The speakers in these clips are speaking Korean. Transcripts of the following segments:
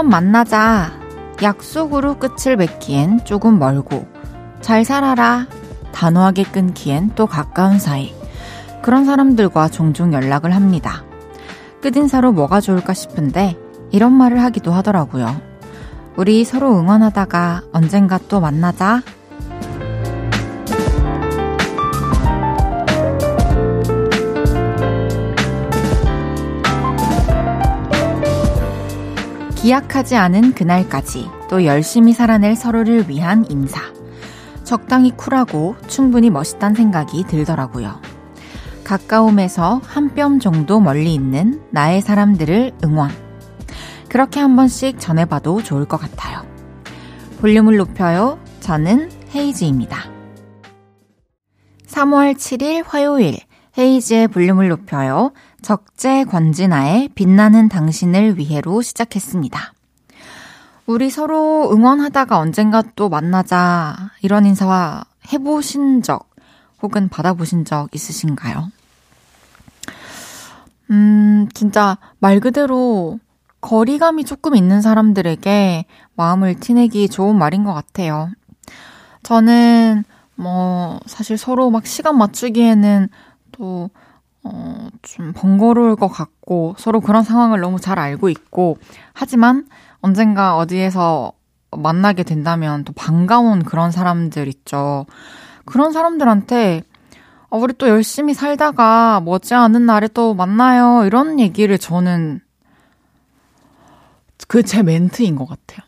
한번 만나자. 약속으로 끝을 맺기엔 조금 멀고, 잘 살아라. 단호하게 끊기엔 또 가까운 사이. 그런 사람들과 종종 연락을 합니다. 끝인사로 뭐가 좋을까 싶은데, 이런 말을 하기도 하더라고요. 우리 서로 응원하다가 언젠가 또 만나자. 기약하지 않은 그날까지 또 열심히 살아낼 서로를 위한 인사. 적당히 쿨하고 충분히 멋있단 생각이 들더라고요. 가까움에서 한 뼘 정도 멀리 있는 나의 사람들을 응원. 그렇게 한 번씩 전해봐도 좋을 것 같아요. 볼륨을 높여요. 저는 헤이즈입니다. 3월 7일 화요일 헤이즈의 볼륨을 높여요. 적재 권진아의 빛나는 당신을 위해로 시작했습니다. 우리 서로 응원하다가 언젠가 또 만나자 이런 인사 해보신 적 혹은 받아보신 적 있으신가요? 음, 진짜 말 그대로 거리감이 조금 있는 사람들에게 마음을 티내기 좋은 말인 것 같아요. 저는 뭐 사실 서로 막 시간 맞추기에는 또 어, 좀 번거로울 것 같고, 서로 그런 상황을 너무 잘 알고 있고, 하지만 언젠가 어디에서 만나게 된다면 또 반가운 그런 사람들 있죠. 그런 사람들한테, 어, 우리 또 열심히 살다가 머지않은 날에 또 만나요. 이런 얘기를 저는 그 제 멘트인 것 같아요.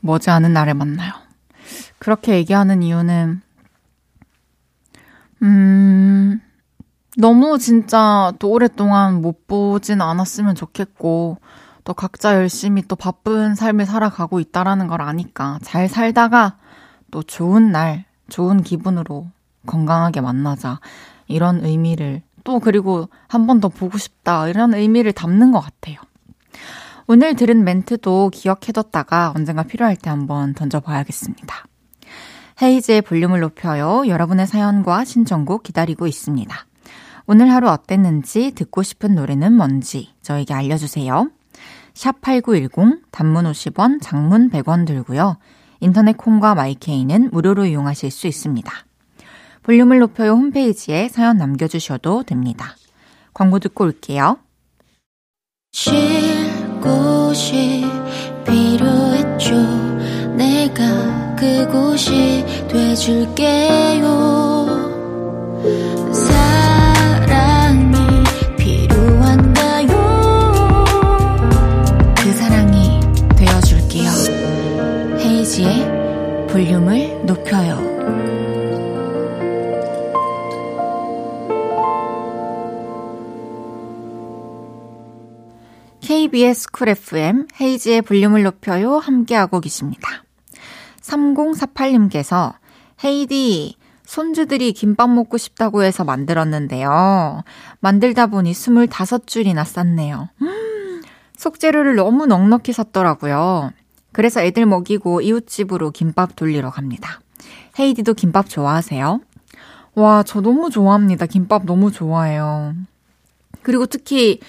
머지않은 날에 만나요. 그렇게 얘기하는 이유는, 음, 너무 진짜 또 오랫동안 못 보진 않았으면 좋겠고, 또 각자 열심히 또 바쁜 삶을 살아가고 있다라는 걸 아니까 잘 살다가 또 좋은 날, 좋은 기분으로 건강하게 만나자. 이런 의미를 또 그리고 한 번 더 보고 싶다. 이런 의미를 담는 것 같아요. 오늘 들은 멘트도 기억해뒀다가 언젠가 필요할 때 한번 던져봐야겠습니다. 헤이즈의 볼륨을 높여요. 여러분의 사연과 신청곡 기다리고 있습니다. 오늘 하루 어땠는지 듣고 싶은 노래는 뭔지 저에게 알려주세요. 샵8910 단문 50원, 장문 100원 들고요. 인터넷 콩과 마이케이는 무료로 이용하실 수 있습니다. 볼륨을 높여요 홈페이지에 사연 남겨주셔도 됩니다. 광고 듣고 올게요. 쉴 곳이 필요했죠. 내가 그곳이 돼줄게요. 볼륨을 높여요. KBS 쿨 FM 헤이즈의 볼륨을 높여요 함께하고 계십니다. 3048님께서 헤이디 손주들이 김밥 먹고 싶다고 해서 만들었는데요. 만들다 보니 25줄이나 쌌네요. 음, 속재료를 너무 넉넉히 샀더라고요. 그래서 애들 먹이고 이웃집으로 김밥 돌리러 갑니다. 헤이디도 김밥 좋아하세요? 와, 저 너무 좋아합니다. 김밥 너무 좋아해요. 그리고 특히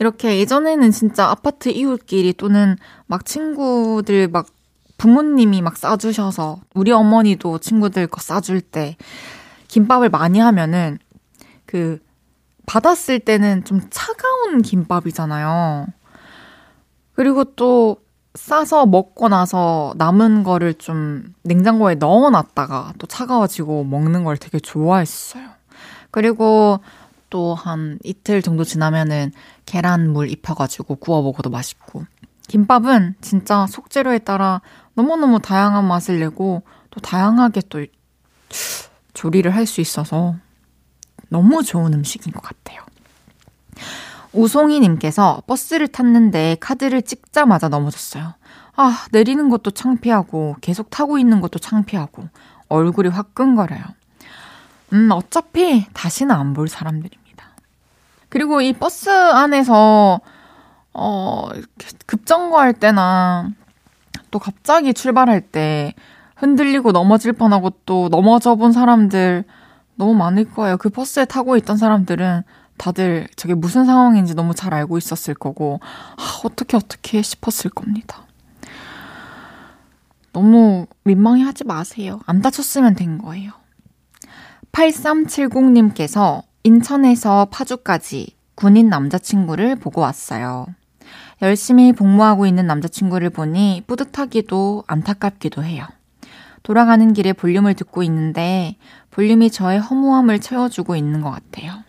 이렇게 예전에는 진짜 아파트 이웃끼리 또는 막 친구들 막 부모님이 막 싸주셔서 우리 어머니도 친구들 거 싸줄 때 김밥을 많이 하면은 그 받았을 때는 좀 차가운 김밥이잖아요. 그리고 또 싸서 먹고 나서 남은 거를 좀 냉장고에 넣어 놨다가 또 차가워지고 먹는 걸 되게 좋아했어요. 그리고 또 한 이틀 정도 지나면은 계란물 입혀가지고 구워 먹어도 맛있고. 김밥은 진짜 속재료에 따라 너무너무 다양한 맛을 내고 또 다양하게 또 조리를 할 수 있어서 너무 좋은 음식인 것 같아요. 우송이님께서 버스를 탔는데 카드를 찍자마자 넘어졌어요. 아, 내리는 것도 창피하고, 계속 타고 있는 것도 창피하고, 얼굴이 화끈거려요. 음, 어차피 다시는 안 볼 사람들입니다. 그리고 이 버스 안에서, 어, 급정거할 때나, 또 갑자기 출발할 때, 흔들리고 넘어질 뻔하고 또 넘어져 본 사람들 너무 많을 거예요. 그 버스에 타고 있던 사람들은 다들 저게 무슨 상황인지 너무 잘 알고 있었을 거고, 아, 어떻게 어떻게 싶었을 겁니다. 너무 민망해 하지 마세요. 안 다쳤으면 된 거예요. 8370님께서 인천에서 파주까지 군인 남자친구를 보고 왔어요. 열심히 복무하고 있는 남자친구를 보니 뿌듯하기도 안타깝기도 해요. 돌아가는 길에 볼륨을 듣고 있는데 볼륨이 저의 허무함을 채워주고 있는 것 같아요.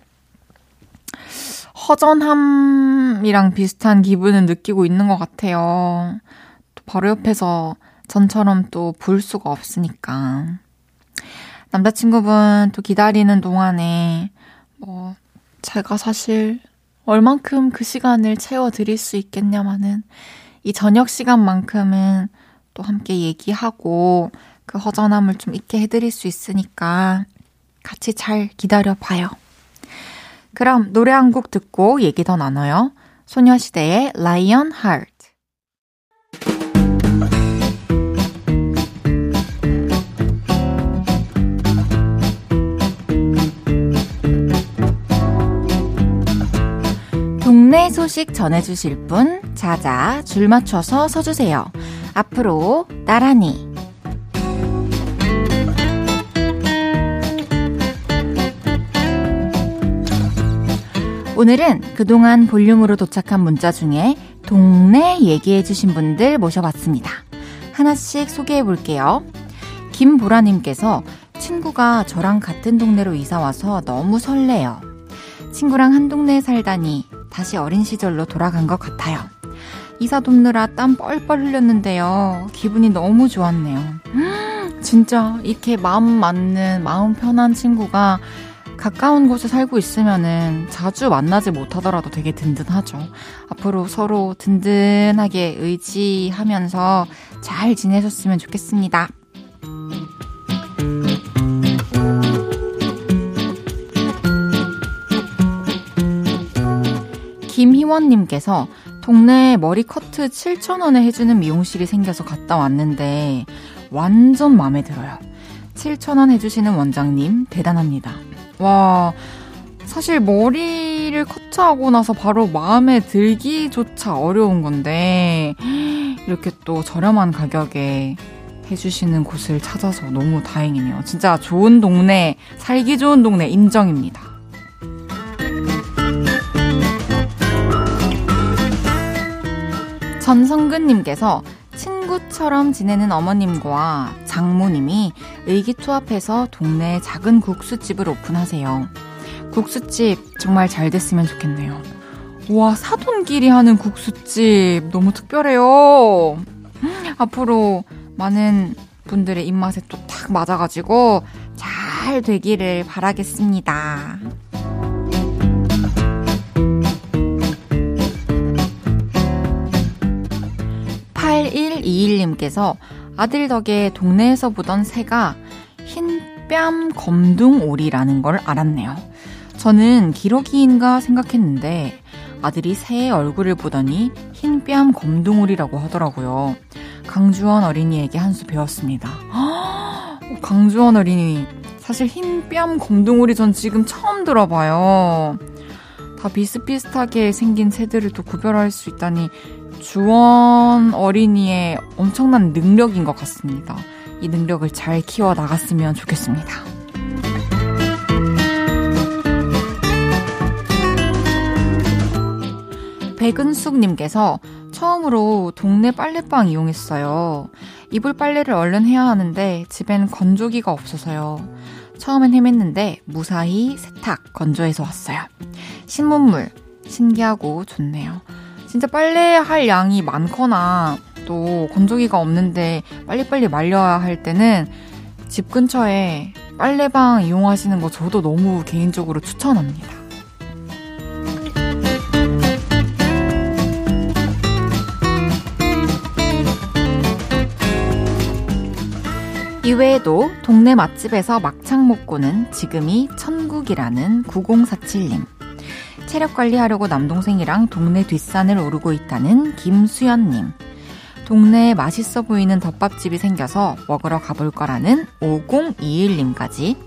허전함이랑 비슷한 기분을 느끼고 있는 것 같아요. 또 바로 옆에서 전처럼 또볼 수가 없으니까. 남자친구분 또 기다리는 동안에 뭐 제가 사실 얼만큼 그 시간을 채워드릴 수 있겠냐마는 이 저녁 시간만큼은 또 함께 얘기하고 그 허전함을 좀 잊게 해드릴 수 있으니까 같이 잘 기다려봐요. 그럼 노래 한 곡 듣고 얘기 더 나눠요. 소녀시대의 Lion Heart. 동네 소식 전해주실 분, 자자, 줄 맞춰서 서주세요. 앞으로 나란히. 오늘은 그동안 볼륨으로 도착한 문자 중에 동네 얘기해주신 분들 모셔봤습니다. 하나씩 소개해 볼게요. 김보라님께서 친구가 저랑 같은 동네로 이사와서 너무 설레요. 친구랑 한 동네에 살다니 다시 어린 시절로 돌아간 것 같아요. 이사 돕느라 땀 뻘뻘 흘렸는데요. 기분이 너무 좋았네요. 진짜 이렇게 마음 맞는 마음 편한 친구가 가까운 곳에 살고 있으면은 자주 만나지 못하더라도 되게 든든하죠. 앞으로 서로 든든하게 의지하면서 잘 지내셨으면 좋겠습니다. 김희원님께서 동네에 머리 커트 7,000원에 해주는 미용실이 생겨서 갔다 왔는데 완전 마음에 들어요. 7,000원 해주시는 원장님 대단합니다. 와, 사실 머리를 커트하고 나서 바로 마음에 들기조차 어려운 건데, 이렇게 또 저렴한 가격에 해주시는 곳을 찾아서 너무 다행이네요. 진짜 좋은 동네, 살기 좋은 동네 인정입니다. 전성근님께서 친구처럼 지내는 어머님과 장모님이 의기투합해서 동네 작은 국수집을 오픈하세요. 국수집 정말 잘 됐으면 좋겠네요. 와, 사돈끼리 하는 국수집 너무 특별해요. 앞으로 많은 분들의 입맛에 또 딱 맞아가지고 잘 되기를 바라겠습니다. 8121님께서 아들 덕에 동네에서 보던 새가 흰 뺨 검둥오리라는 걸 알았네요. 저는 기러기인가 생각했는데 아들이 새의 얼굴을 보더니 흰 뺨 검둥오리라고 하더라고요. 강주원 어린이에게 한 수 배웠습니다. 강주원 어린이 사실 흰 뺨 검둥오리 전 지금 처음 들어봐요. 다 비슷비슷하게 생긴 새들을 또 구별할 수 있다니 주원 어린이의 엄청난 능력인 것 같습니다. 이 능력을 잘 키워 나갔으면 좋겠습니다. 백은숙님께서 처음으로 동네 빨래방 이용했어요. 이불 빨래를 얼른 해야 하는데 집엔 건조기가 없어서요. 처음엔 헤맸는데 무사히 세탁 건조해서 왔어요. 신문물 신기하고 좋네요. 진짜 빨래할 양이 많거나 또 건조기가 없는데 빨리빨리 말려야 할 때는 집 근처에 빨래방 이용하시는 거 저도 너무 개인적으로 추천합니다. 이외에도 동네 맛집에서 막창 먹고는 지금이 천국이라는 9047님. 체력 관리하려고 남동생이랑 동네 뒷산을 오르고 있다는 김수연님. 동네에 맛있어 보이는 덮밥집이 생겨서 먹으러 가볼 거라는 5021님까지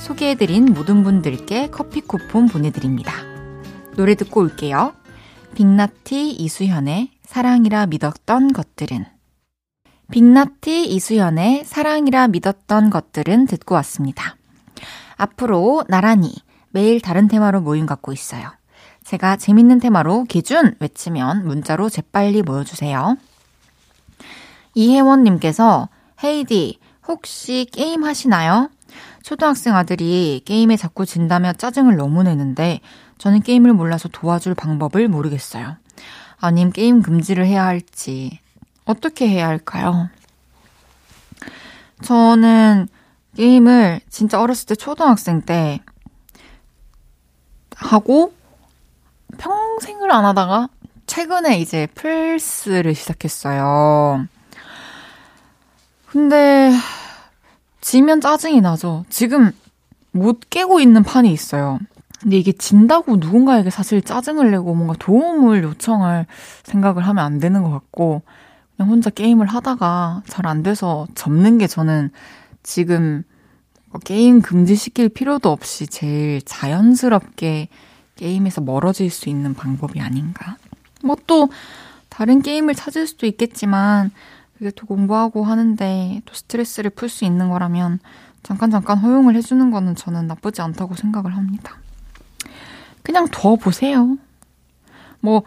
소개해드린 모든 분들께 커피 쿠폰 보내드립니다. 노래 듣고 올게요. 빅나티 이수현의 사랑이라 믿었던 것들은 빅나티 이수연의 사랑이라 믿었던 것들은 듣고 왔습니다. 앞으로 나란히 매일 다른 테마로 모임 갖고 있어요. 제가 재밌는 테마로 기준 외치면 문자로 재빨리 모여주세요. 이혜원님께서 헤이디 혹시 게임 하시나요? 초등학생 아들이 게임에 자꾸 진다며 짜증을 너무 내는데 저는 게임을 몰라서 도와줄 방법을 모르겠어요. 아님 게임 금지를 해야 할지 어떻게 해야 할까요? 저는 게임을 진짜 어렸을 때 초등학생 때 하고 평생을 안 하다가 최근에 이제 플스를 시작했어요. 근데 지면 짜증이 나죠. 지금 못 깨고 있는 판이 있어요. 근데 이게 진다고 누군가에게 사실 짜증을 내고 뭔가 도움을 요청할 생각을 하면 안 되는 것 같고, 그냥 혼자 게임을 하다가 잘 안 돼서 접는 게 저는 지금 게임 금지시킬 필요도 없이 제일 자연스럽게 게임에서 멀어질 수 있는 방법이 아닌가. 뭐 또 다른 게임을 찾을 수도 있겠지만 그게 또 공부하고 하는데 또 스트레스를 풀 수 있는 거라면 잠깐 잠깐 허용을 해주는 거는 저는 나쁘지 않다고 생각을 합니다. 그냥 둬 보세요. 뭐,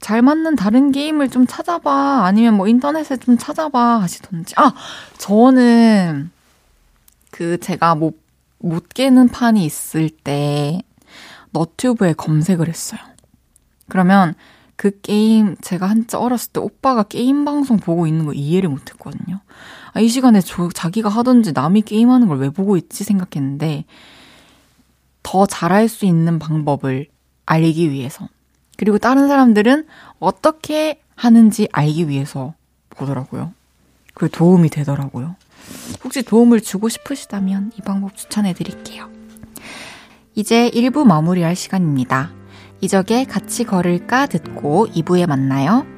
잘 맞는 다른 게임을 좀 찾아봐. 아니면 뭐 인터넷에 좀 찾아봐. 하시던지. 아, 저는 그 제가 못, 못 깨는 판이 있을 때 너튜브에 검색을 했어요. 그러면 그 게임 제가 한자 어렸을 때 오빠가 게임 방송 보고 있는 거 이해를 못 했거든요. 아, 이 시간에 저, 자기가 하던지 남이 게임하는 걸 왜 보고 있지 생각했는데 더 잘할 수 있는 방법을 알기 위해서. 그리고 다른 사람들은 어떻게 하는지 알기 위해서 보더라고요. 그 도움이 되더라고요. 혹시 도움을 주고 싶으시다면 이 방법 추천해 드릴게요. 이제 1부 마무리할 시간입니다. 이적에 같이 걸을까 듣고 2부에 만나요.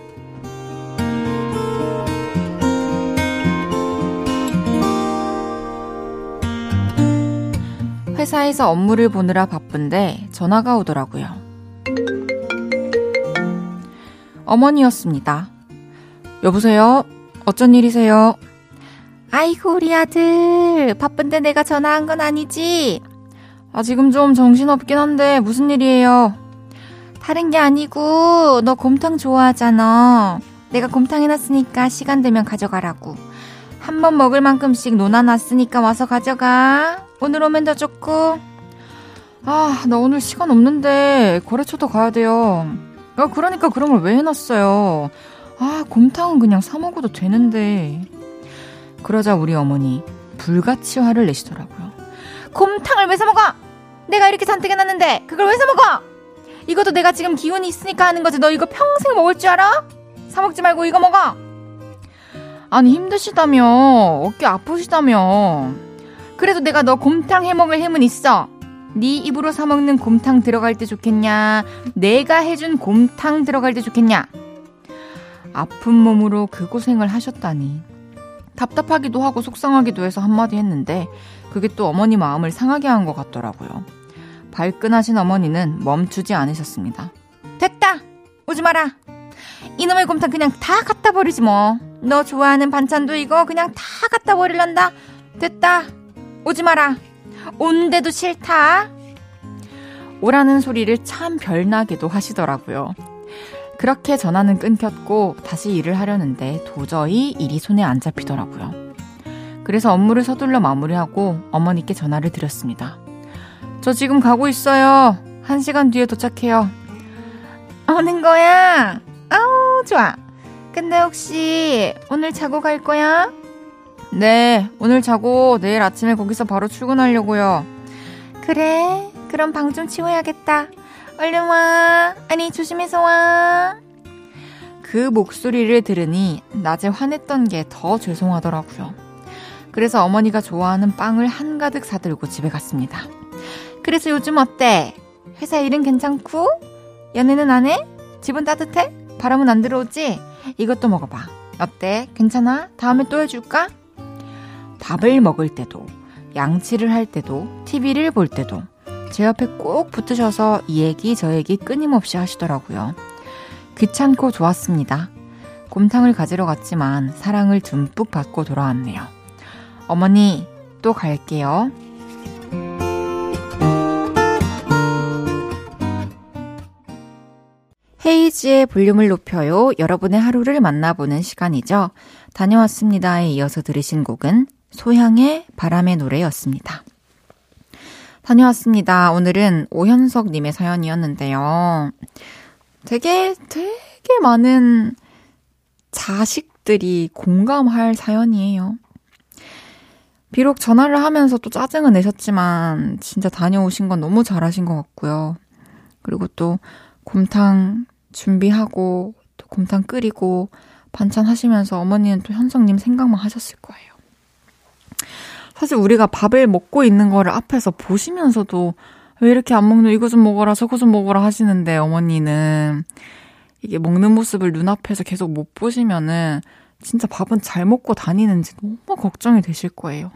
회사에서 업무를 보느라 바쁜데 전화가 오더라고요. 어머니였습니다. 여보세요? 어쩐 일이세요? 아이고, 우리 아들. 바쁜데 내가 전화한 건 아니지? 아, 지금 좀 정신없긴 한데, 무슨 일이에요? 다른 게 아니고, 너 곰탕 좋아하잖아. 내가 곰탕 해놨으니까 시간 되면 가져가라고. 한 번 먹을 만큼씩 논아놨으니까 와서 가져가. 오늘 오면 더 좋고. 아, 나 오늘 시간 없는데, 거래처도 가야 돼요. 아, 그러니까 그런 걸 왜 해놨어요? 아, 곰탕은 그냥 사 먹어도 되는데. 그러자 우리 어머니 불같이 화를 내시더라고요. 곰탕을 왜 사 먹어? 내가 이렇게 잔뜩 해놨는데 그걸 왜 사 먹어? 이것도 내가 지금 기운이 있으니까 하는 거지. 너 이거 평생 먹을 줄 알아? 사 먹지 말고 이거 먹어. 아니 힘드시다며 어깨 아프시다며 그래도 내가 너 곰탕 해먹을 힘은 있어. 네 입으로 사먹는 곰탕 들어갈 때 좋겠냐? 내가 해준 곰탕 들어갈 때 좋겠냐? 아픈 몸으로 그 고생을 하셨다니. 답답하기도 하고 속상하기도 해서 한마디 했는데 그게 또 어머니 마음을 상하게 한 것 같더라고요. 발끈하신 어머니는 멈추지 않으셨습니다. 됐다! 오지 마라! 이놈의 곰탕 그냥 다 갖다 버리지 뭐. 너 좋아하는 반찬도 이거 그냥 다 갖다 버릴란다. 됐다! 오지 마라! 온데도 싫다! 오라는 소리를 참 별나게도 하시더라고요. 그렇게 전화는 끊겼고 다시 일을 하려는데 도저히 일이 손에 안 잡히더라고요. 그래서 업무를 서둘러 마무리하고 어머니께 전화를 드렸습니다. 저 지금 가고 있어요. 한 시간 뒤에 도착해요. 오는 거야? 아우, 좋아. 근데 혹시 오늘 자고 갈 거야? 네, 오늘 자고 내일 아침에 거기서 바로 출근하려고요. 그래, 그럼 방 좀 치워야겠다. 얼른 와. 아니, 조심해서 와. 그 목소리를 들으니 낮에 화냈던 게 더 죄송하더라고요. 그래서 어머니가 좋아하는 빵을 한가득 사들고 집에 갔습니다. 그래서 요즘 어때? 회사 일은 괜찮고? 연애는 안 해? 집은 따뜻해? 바람은 안 들어오지? 이것도 먹어봐. 어때? 괜찮아? 다음에 또 해줄까? 밥을 먹을 때도, 양치를 할 때도, TV를 볼 때도, 제 옆에 꼭 붙으셔서 이 얘기 저 얘기 끊임없이 하시더라고요. 귀찮고 좋았습니다. 곰탕을 가지러 갔지만 사랑을 듬뿍 받고 돌아왔네요. 어머니, 또 갈게요. 헤이지의 볼륨을 높여요. 여러분의 하루를 만나보는 시간이죠. 다녀왔습니다에 이어서 들으신 곡은 소향의 바람의 노래였습니다. 다녀왔습니다. 오늘은 오현석님의 사연이었는데요. 되게, 되게 많은 자식들이 공감할 사연이에요. 비록 전화를 하면서 또 짜증은 내셨지만, 진짜 다녀오신 건 너무 잘하신 것 같고요. 그리고 또 곰탕 준비하고, 또 곰탕 끓이고, 반찬 하시면서 어머니는 또 현성님 생각만 하셨을 거예요. 사실 우리가 밥을 먹고 있는 거를 앞에서 보시면서도 왜 이렇게 안 먹노? 이거 좀 먹어라, 저거 좀 먹어라 하시는데 어머니는 이게 먹는 모습을 눈앞에서 계속 못 보시면은 진짜 밥은 잘 먹고 다니는지 너무 걱정이 되실 거예요.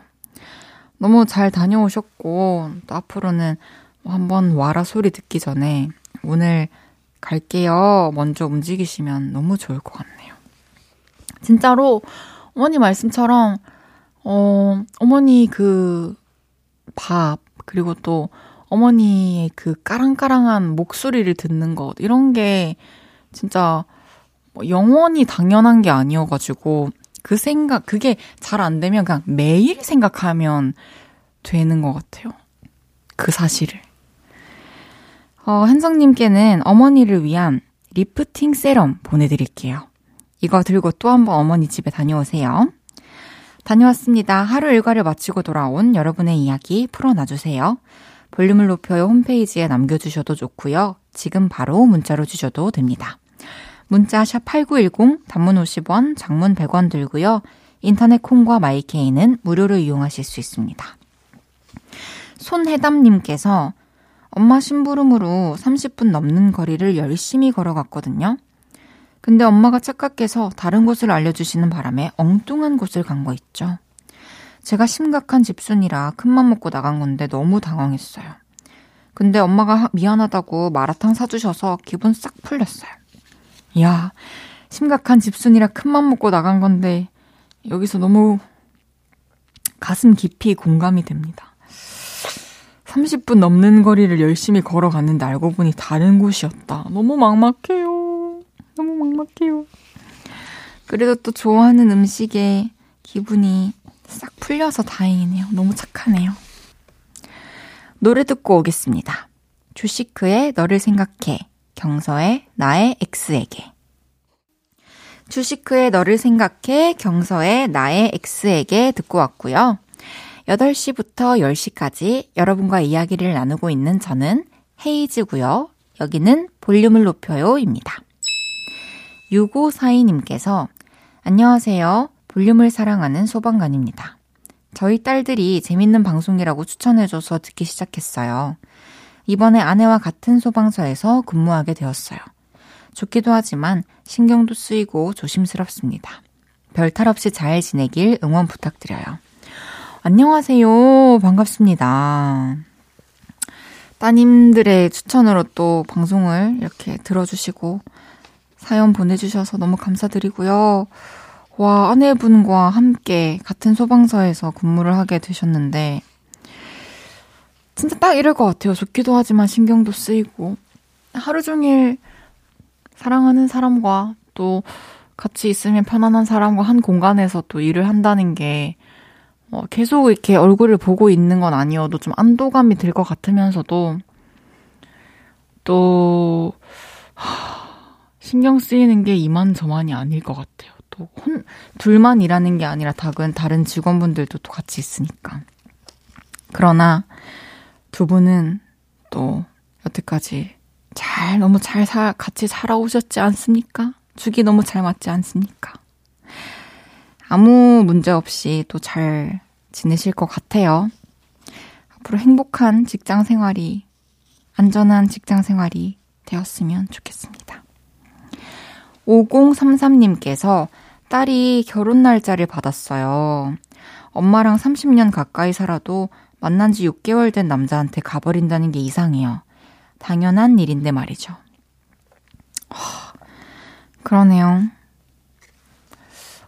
너무 잘 다녀오셨고, 또 앞으로는 한번 와라 소리 듣기 전에 오늘 갈게요. 먼저 움직이시면 너무 좋을 것 같네요. 진짜로 어머니 말씀처럼 어, 어머니 그 밥, 그리고 또 어머니의 그 까랑까랑한 목소리를 듣는 것, 이런 게 진짜 뭐 영원히 당연한 게 아니어가지고, 그 생각, 그게 잘 안 되면 그냥 매일 생각하면 되는 것 같아요. 그 사실을. 어, 한성님께는 어머니를 위한 리프팅 세럼 보내드릴게요. 이거 들고 또 한번 어머니 집에 다녀오세요. 다녀왔습니다. 하루 일과를 마치고 돌아온 여러분의 이야기 풀어놔주세요. 볼륨을 높여요 홈페이지에 남겨주셔도 좋고요. 지금 바로 문자로 주셔도 됩니다. 문자 샵8910 단문 50원, 장문 100원 들고요. 인터넷 콩과 마이케이는 무료로 이용하실 수 있습니다. 손해담님께서 엄마 심부름으로 30분 넘는 거리를 열심히 걸어갔거든요. 근데 엄마가 착각해서 다른 곳을 알려주시는 바람에 엉뚱한 곳을 간 거 있죠. 제가 심각한 집순이라 큰맘 먹고 나간 건데 너무 당황했어요. 근데 엄마가 미안하다고 마라탕 사주셔서 기분 싹 풀렸어요. 야, 심각한 집순이라 큰맘 먹고 나간 건데 여기서 너무 가슴 깊이 공감이 됩니다. 30분 넘는 거리를 열심히 걸어갔는데 알고 보니 다른 곳이었다. 너무 막막해요. 너무 막막해요. 그래도 또 좋아하는 음식에 기분이 싹 풀려서 다행이네요. 너무 착하네요. 노래 듣고 오겠습니다. 주시크의 너를 생각해. 경서의 나의 X에게. 주시크의 너를 생각해. 경서의 나의 X에게 듣고 왔고요. 8시부터 10시까지 여러분과 이야기를 나누고 있는 저는 헤이즈고요. 여기는 볼륨을 높여요입니다. 6542님께서 안녕하세요. 볼륨을 사랑하는 소방관입니다. 저희 딸들이 재밌는 방송이라고 추천해줘서 듣기 시작했어요. 이번에 아내와 같은 소방서에서 근무하게 되었어요. 좋기도 하지만 신경도 쓰이고 조심스럽습니다. 별 탈 없이 잘 지내길 응원 부탁드려요. 안녕하세요. 반갑습니다. 따님들의 추천으로 또 방송을 이렇게 들어주시고 사연 보내주셔서 너무 감사드리고요. 와, 아내분과 함께 같은 소방서에서 근무를 하게 되셨는데, 진짜 딱 이럴 것 같아요. 좋기도 하지만 신경도 쓰이고. 하루 종일 사랑하는 사람과 또 같이 있으면 편안한 사람과 한 공간에서 또 일을 한다는 게 어, 계속 이렇게 얼굴을 보고 있는 건 아니어도 좀 안도감이 들 것 같으면서도 또 하, 신경 쓰이는 게 이만저만이 아닐 것 같아요. 또 혼, 둘만 일하는 게 아니라 다른 다른 직원분들도 또 같이 있으니까. 그러나 두 분은 또 여태까지 잘 너무 잘 사, 같이 살아오셨지 않습니까? 죽이 너무 잘 맞지 않습니까? 아무 문제 없이 또 잘 지내실 것 같아요. 앞으로 행복한 직장 생활이, 안전한 직장 생활이 되었으면 좋겠습니다. 5033님께서 딸이 결혼 날짜를 받았어요. 엄마랑 30년 가까이 살아도 만난 지 6개월 된 남자한테 가버린다는 게 이상해요. 당연한 일인데 말이죠. 그러네요.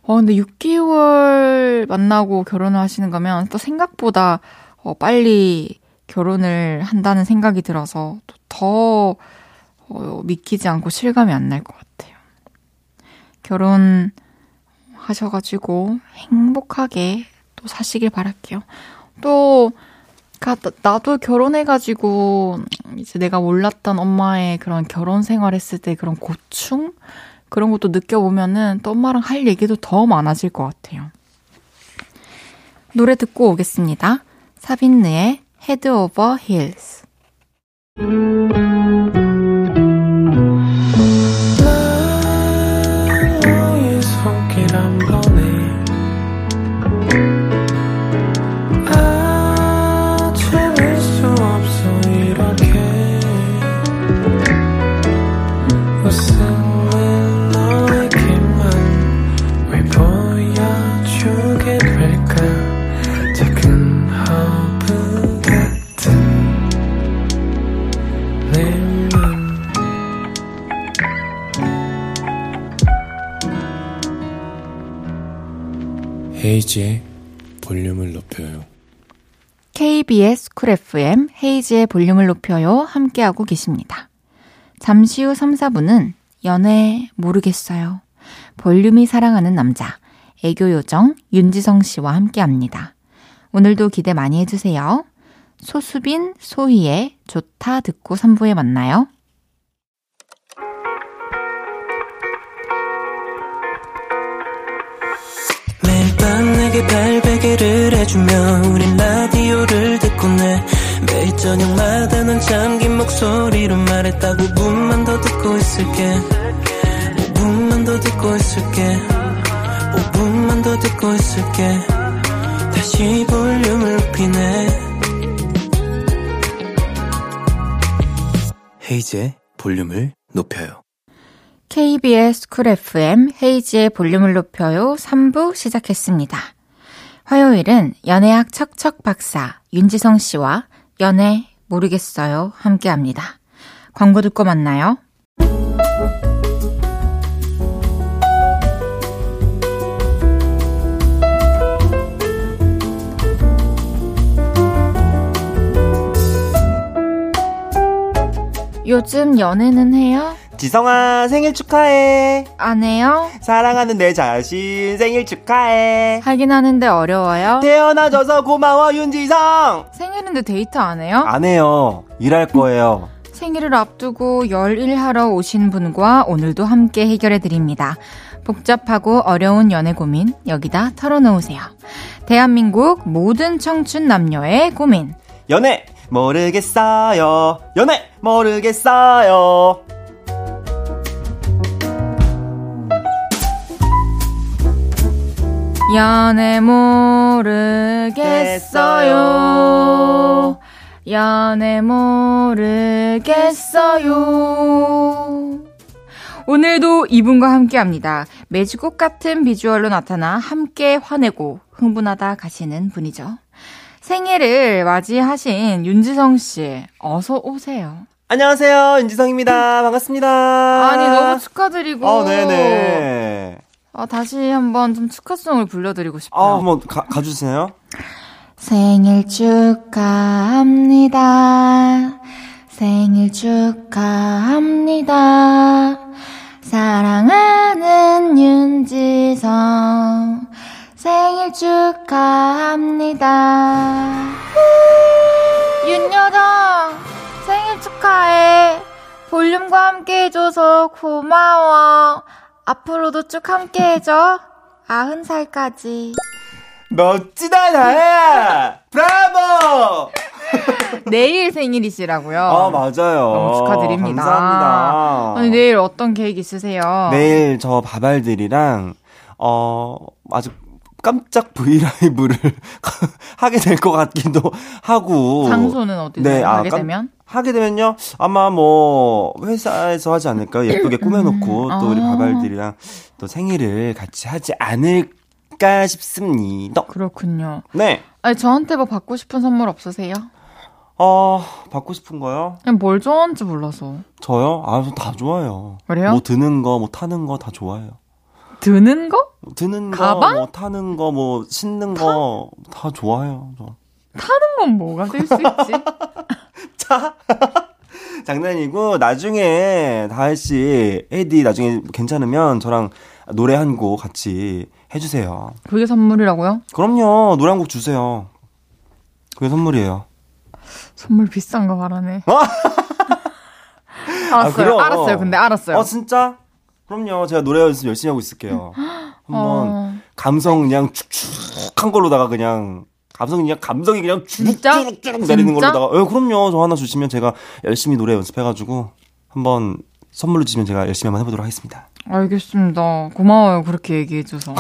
어, 근데 6개월 만나고 결혼을 하시는 거면 또 생각보다 어, 빨리 결혼을 한다는 생각이 들어서 더 어, 믿기지 않고 실감이 안 날 것 같아요. 결혼 하셔가지고 행복하게 또 사시길 바랄게요. 또, 나도 결혼해가지고 이제 내가 몰랐던 엄마의 그런 결혼 생활 했을 때 그런 고충? 그런 것도 느껴보면은 또 엄마랑 할 얘기도 더 많아질 것 같아요. 노래 듣고 오겠습니다. 사빈느의 Head Over Heels. 헤이즈의 볼륨을 높여요. KBS 쿨 FM 헤이즈의 볼륨을 높여요. 함께하고 계십니다. 잠시 후 3, 4부는 연애 모르겠어요. 볼륨이 사랑하는 남자, 애교 요정 윤지성 씨와 함께 합니다. 오늘도 기대 많이 해주세요. 소수빈, 소희의 좋다 듣고 3부에 만나요. 팔베개를 해주며 우린 라디오를 듣고 내 매일 저녁마다 넌 잠긴 목소리로 말했다. 5분만 더 듣고 있을게. 5분만 더 듣고 있을게. 5분만 더 듣고 있을게. 다시 볼륨을 높이네. 헤이즈의 볼륨을 높여요. KBS 쿨 FM 헤이즈의 볼륨을 높여요 3부 시작했습니다. 화요일은 연애학 척척 박사 윤지성 씨와 연애 모르겠어요 함께 합니다. 광고 듣고 만나요. 요즘 연애는 해요? 지성아 생일 축하해. 안 해요? 사랑하는 내 자신 생일 축하해. 하긴 하는데 어려워요. 태어나줘서 고마워 윤지성. 생일인데 데이트 안 해요? 안 해요. 일할 거예요. 생일을 앞두고 열일하러 오신 분과 오늘도 함께 해결해 드립니다. 복잡하고 어려운 연애 고민 여기다 털어놓으세요. 대한민국 모든 청춘 남녀의 고민. 연애 모르겠어요. 연애 모르겠어요. 연애 모르겠어요. 연애 모르겠어요. 오늘도 이분과 함께 합니다. 매주곡 같은 비주얼로 나타나 함께 화내고 흥분하다 가시는 분이죠. 생일을 맞이하신 윤지성 씨, 어서 오세요. 안녕하세요. 윤지성입니다. 반갑습니다. 아니, 너무 축하드리고. 어, 네네. 어, 다시 한번 좀 축하송을 불러드리고 싶어요. 아, 한번 가, 가주세요. 생일 축하합니다. 생일 축하합니다. 사랑하는 윤지성 생일 축하합니다. 윤여정 생일 축하해. 볼륨과 함께 해줘서 고마워. 앞으로도 쭉 함께 해줘. 아흔 살까지. 멋지다, 나야! 브라보! 내일 생일이시라고요? 아, 맞아요. 너무 축하드립니다. 감사합니다. 아니, 내일 어떤 계획 있으세요? 내일 저 바발들이랑, 어, 아주 깜짝 브이라이브를 하게 될 것 같기도 하고. 장소는 어디서 네, 아, 하게 깜- 되면? 하게 되면요, 아마 뭐, 회사에서 하지 않을까요? 예쁘게 꾸며놓고, 또 우리 아. 바발들이랑 또 생일을 같이 하지 않을까 싶습니다. 그렇군요. 네. 아니, 저한테 뭐 받고 싶은 선물 없으세요? 어, 받고 싶은 거요? 그냥 뭘 좋아하는지 몰라서. 저요? 아, 저다 좋아해요. 그래요? 뭐 드는 거, 뭐 타는 거 다 좋아해요. 드는 거? 뭐 드는 거, 가방? 뭐 타는 거, 뭐 신는 거다 좋아해요. 저. 타는 건 뭐가 될 수 있지? 자. 장난이고 나중에 다혜 씨, 에디 나중에 괜찮으면 저랑 노래 한 곡 같이 해주세요. 그게 선물이라고요? 그럼요, 노래 한 곡 주세요. 그게 선물이에요. 선물 비싼 거 말하네. 어? 알았어요. 그럼. 알았어요. 근데 알았어요. 어 진짜? 그럼요, 제가 노래 연습 열심히 하고 있을게요. 한번 어, 감성 그냥 축축한 걸로다가 그냥 감성 그냥 감성이 그냥? 쭉쭉쭉 내리는? 걸로다가 예, 그럼요. 저 하나 주시면 제가 열심히 노래 연습해 가지고 한번 선물로 주시면 제가 열심히 한번 해보도록 하겠습니다. 알겠습니다. 고마워요. 그렇게 얘기해줘서.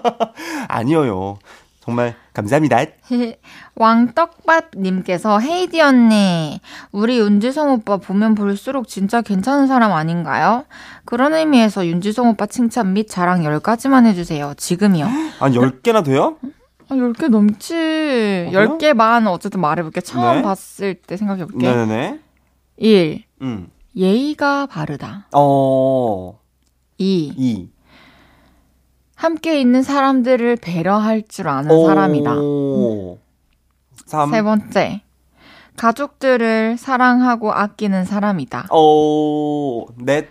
아니요, 정말 감사합니다. 왕떡밥님께서 헤이디 언니, 우리 윤지성 오빠 보면 볼수록 진짜 괜찮은 사람 아닌가요? 그런 의미에서 윤지성 오빠 칭찬 및 자랑 10가지만 해주세요. 지금이요. 한 10개나 돼요? 아, 10개 넘지. 어, 그래요? 10개만 어쨌든 말해볼게. 처음 네. 봤을 때 생각해볼게. 네네네. 1. 음. 예의가 바르다. 어, 2. 2. 함께 있는 사람들을 배려할 줄 아는 사람이다. 3. 세 번째. 가족들을 사랑하고 아끼는 사람이다. 오, 넷.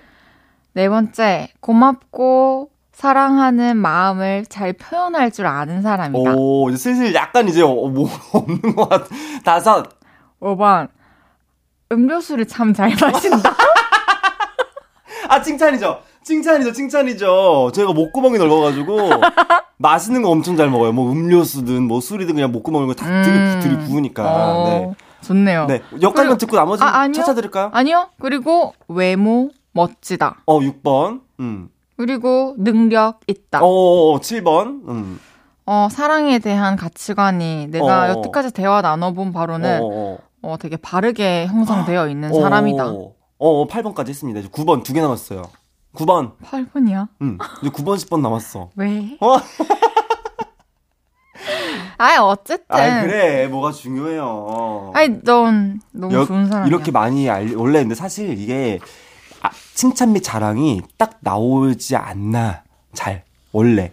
네 번째. 고맙고 사랑하는 마음을 잘 표현할 줄 아는 사람이다. 오, 이제 슬슬 약간 이제 어, 뭐 없는 것 같아. 다섯. 5번. 음료수를 참 잘 마신다. 아, 칭찬이죠. 칭찬이죠, 칭찬이죠. 제가 목구멍이 넓어가지고, 맛있는 거 엄청 잘 먹어요. 뭐 음료수든, 뭐 술이든 그냥 목구멍을 다 들이, 음. 들이 부으니까. 어, 네. 좋네요. 네. 역할만 듣고 나머지 아, 아니요. 찾아드릴까요? 아니요. 그리고 외모 멋지다. 어, 6번. 음. 그리고 능력 있다. 어, 어, 7번. 음. 어, 사랑에 대한 가치관이 내가 어. 여태까지 대화 나눠본 바로는 어, 어. 어, 되게 바르게 형성되어 있는 사람이다. 어, 어, 8번까지 했습니다. 이제 9번 두 개 남았어요. 9번. 8분이야? 음. 이제 9번, 10번 남았어. 왜? 어? 아이, 어쨌든. 아, 그래. 뭐가 중요해요. 아이, 넌 너무 여- 좋은 사람이야. 이렇게 많이 알, 원래 근데 사실 이게 아, 칭찬 및 자랑이 딱 나오지 않나. 잘. 원래.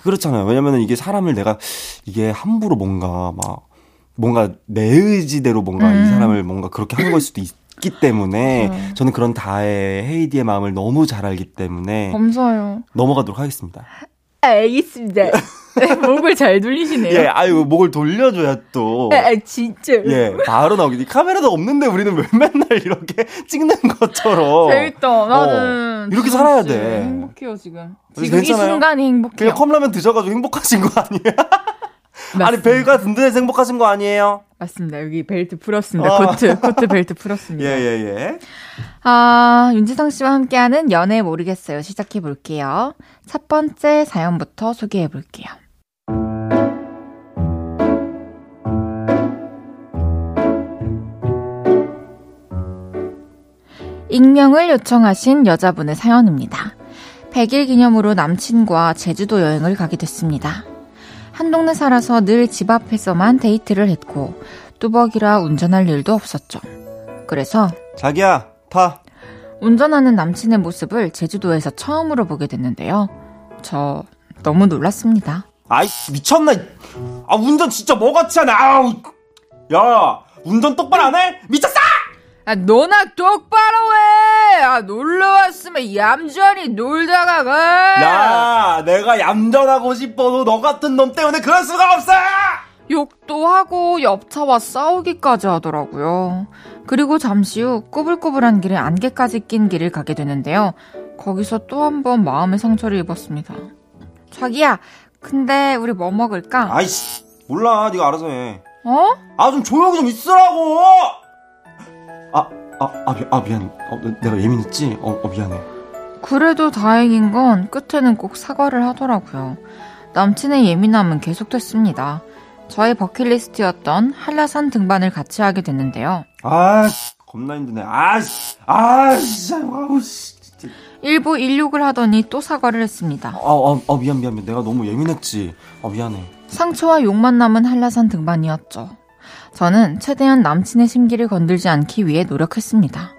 그렇잖아요. 왜냐면은 이게 사람을 내가 이게 함부로 뭔가 막 뭔가 내 의지대로 뭔가 이 음. 사람을 뭔가 그렇게 하는 걸 수도 있기 때문에 네. 저는 그런 다의 헤이디의 마음을 너무 잘 알기 때문에 감사해요. 넘어가도록 하겠습니다. 알겠습니다. 목을 잘 돌리시네요. 예, 아유 목을 돌려줘야 또. 아, 진짜. 예, 바로 나오기. 이 카메라도 없는데 우리는 왜 맨날 이렇게 찍는 것처럼. 재밌다. 나는. 어, 이렇게 살아야 돼. 행복해요, 지금. 지금 이 괜찮아요? 순간이 행복해요. 그냥 컵라면 드셔가지고 행복하신 거 아니에요? 아니. 배가 든든해서 행복하신 거 아니에요? 맞습니다. 여기 벨트 풀었습니다. 아. 코트, 코트 벨트 예, 풀었습니다. 예, 예. 아, 윤지성 씨와 함께하는 연애 모르겠어요. 시작해 볼게요. 첫 번째 사연부터 소개해 볼게요. 익명을 요청하신 여자분의 사연입니다. 100일 기념으로 남친과 제주도 여행을 가게 됐습니다. 한 동네 살아서 늘 집 앞에서만 데이트를 했고 뚜벅이라 운전할 일도 없었죠. 그래서 자기야, 타. 운전하는 남친의 모습을 제주도에서 처음으로 보게 됐는데요. 저 너무 놀랐습니다. 아이, 미쳤나? 이- 아 운전 진짜 뭐같지 않아 아우 야 운전 똑바로 안 해? 미쳤어? 아, 너나 똑바로 해! 아, 놀러 왔으면 얌전히 놀다가 가! 야 내가 얌전하고 싶어도 너 같은 놈 때문에 그럴 수가 없어 욕도 하고 옆차와 싸우기까지 하더라고요. 그리고 잠시 후 꾸불꾸불한 길에 안개까지 낀 길을 가게 되는데요. 거기서 또 한 번 마음의 상처를 입었습니다. 자기야, 근데 우리 뭐 먹을까? 아이씨 몰라 네가 알아서 해아 좀 어? 조용히 좀 있으라고 아 아, 아, 미, 아 미안 어, 내가 예민했지? 어, 어 미안해 그래도 다행인 건 끝에는 꼭 사과를 하더라고요. 남친의 예민함은 계속됐습니다. 저의 버킷리스트였던 한라산 등반을 같이 하게 됐는데요. 아 겁나 힘드네 아씨 아 진짜 아우 씨 진짜 일부 일욕을 하더니 또 사과를 했습니다. 아, 아, 아 미안 미안 미안 내가 너무 예민했지 아 미안해 상처와 욕만 남은 한라산 등반이었죠. 저는 최대한 남친의 심기를 건들지 않기 위해 노력했습니다.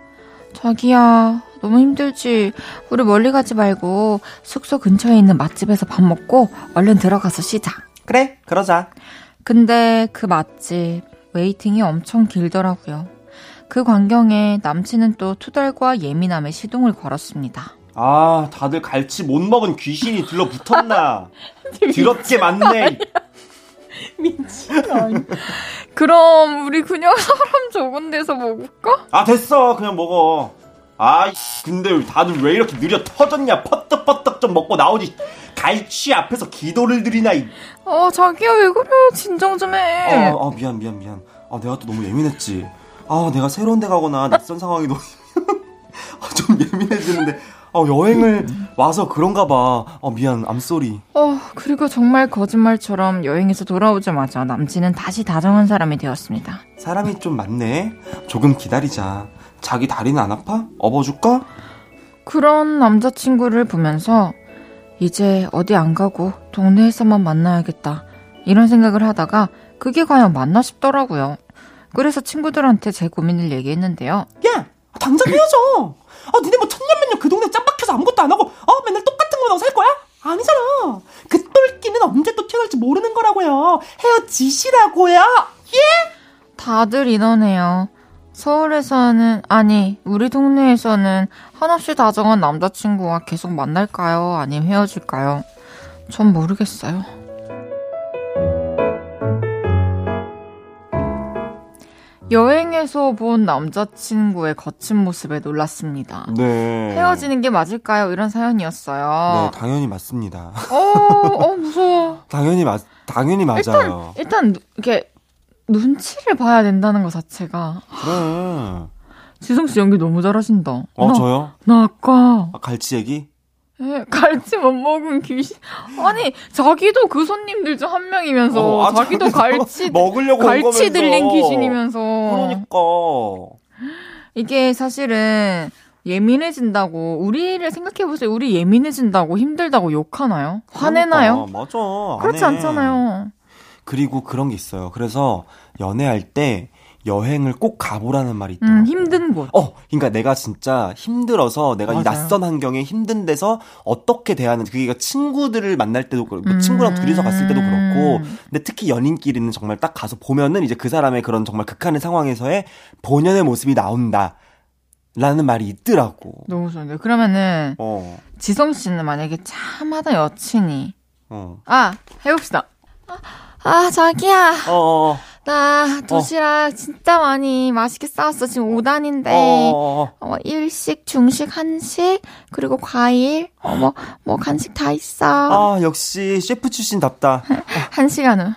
자기야, 너무 힘들지. 우리 멀리 가지 말고 숙소 근처에 있는 맛집에서 밥 먹고 얼른 들어가서 쉬자. 그래 그러자 근데 그 맛집 웨이팅이 엄청 길더라고요. 그 광경에 남친은 또 투덜과 예민함에 시동을 걸었습니다. 아 다들 갈치 못 먹은 귀신이 들러붙었나 더럽게 많네 그럼 우리 그냥 사람 적은 데서 먹을까? 아 됐어 그냥 먹어 아이 근데 다들 왜 이렇게 느려 터졌냐 퍼뜩퍼뜩 좀 먹고 나오지 갈치 앞에서 기도를 드리나 이. 어, 자기야 왜 그래? 진정 좀 해. 어, 어 미안 미안 미안 아 내가 또 너무 예민했지 아 내가 새로운 데 가거나 낯선 상황이 너무 아, 좀 예민해지는데 어, 여행을 와서 그런가 봐 어, 미안 암쏘리 어, 그리고 정말 거짓말처럼 여행에서 돌아오자마자 남친은 다시 다정한 사람이 되었습니다. 사람이 좀 많네 조금 기다리자 자기 다리는 안 아파? 업어줄까? 그런 남자친구를 보면서 이제 어디 안 가고 동네에서만 만나야겠다. 이런 생각을 하다가 그게 과연 맞나 싶더라고요. 그래서 친구들한테 제 고민을 얘기했는데요. 야 당장 헤어져 아 니네 뭐 천년만 년 그 동네 짱박혀서 아무것도 안 하고 어 맨날 똑같은 거만 하고 살 거야? 아니잖아 그 똘끼는 언제 또 튀어나올지 모르는 거라고요 헤어지시라고요 다들 이러네요. 서울에서는, 아니, 우리 동네에서는 한없이 다정한 남자친구와 계속 만날까요? 아니면 헤어질까요? 전 모르겠어요. 여행에서 본 남자친구의 거친 모습에 놀랐습니다. 네 헤어지는 게 맞을까요? 이런 네 사연이었어요. 당연히 맞습니다 어, 어, 무서워. 당연히 맞 당연히 맞아요 일단, 누- 이렇게, 눈치를 봐야 된다는 것 자체가. 그래 지성 씨 연기 너무 잘하신다. 어 나, 저요? 나 아까 아, 갈치 얘기? 에, 갈치 못 먹은 귀신. 아니 자기도 그 손님들 중 한 명이면서 어, 아, 자기도 갈치 먹으려고 온 갈치. 들린 귀신이면서. 그러니까 이게 사실은 예민해진다고 우리를 생각해 보세요. 우리 예민해진다고 힘들다고 욕하나요? 화내나요? 그러니까, 맞아 안 그렇지 해. 않잖아요. 그리고 그런 게 있어요 그래서 연애할 때 여행을 꼭 가보라는 말이 있더라고 음, 힘든 곳. 어, 그러니까 내가 진짜 힘들어서 내가 이 맞아요. 낯선 환경에 힘든 데서 어떻게 대하는지 그게 친구들을 만날 때도 그렇고 음. 친구랑 둘이서 갔을 때도 그렇고 근데 특히 연인끼리는 정말 딱 가서 보면은 이제 그 사람의 그런 정말 극한의 상황에서의 본연의 모습이 나온다. 라는 말이 있더라고. 너무 좋은데. 그러면은 어, 지성 씨는 만약에 참하다 여친이 어, 아 해 봅시다. 아, 아 자기야. 어, 어, 나 도시락 진짜 많이 맛있게 싸왔어. 지금 5단인데. 어, 어, 어, 일식, 중식, 한식, 그리고 과일, 어, 뭐, 뭐, 간식 다 있어. 아, 역시 셰프 출신답다. 한 시간은.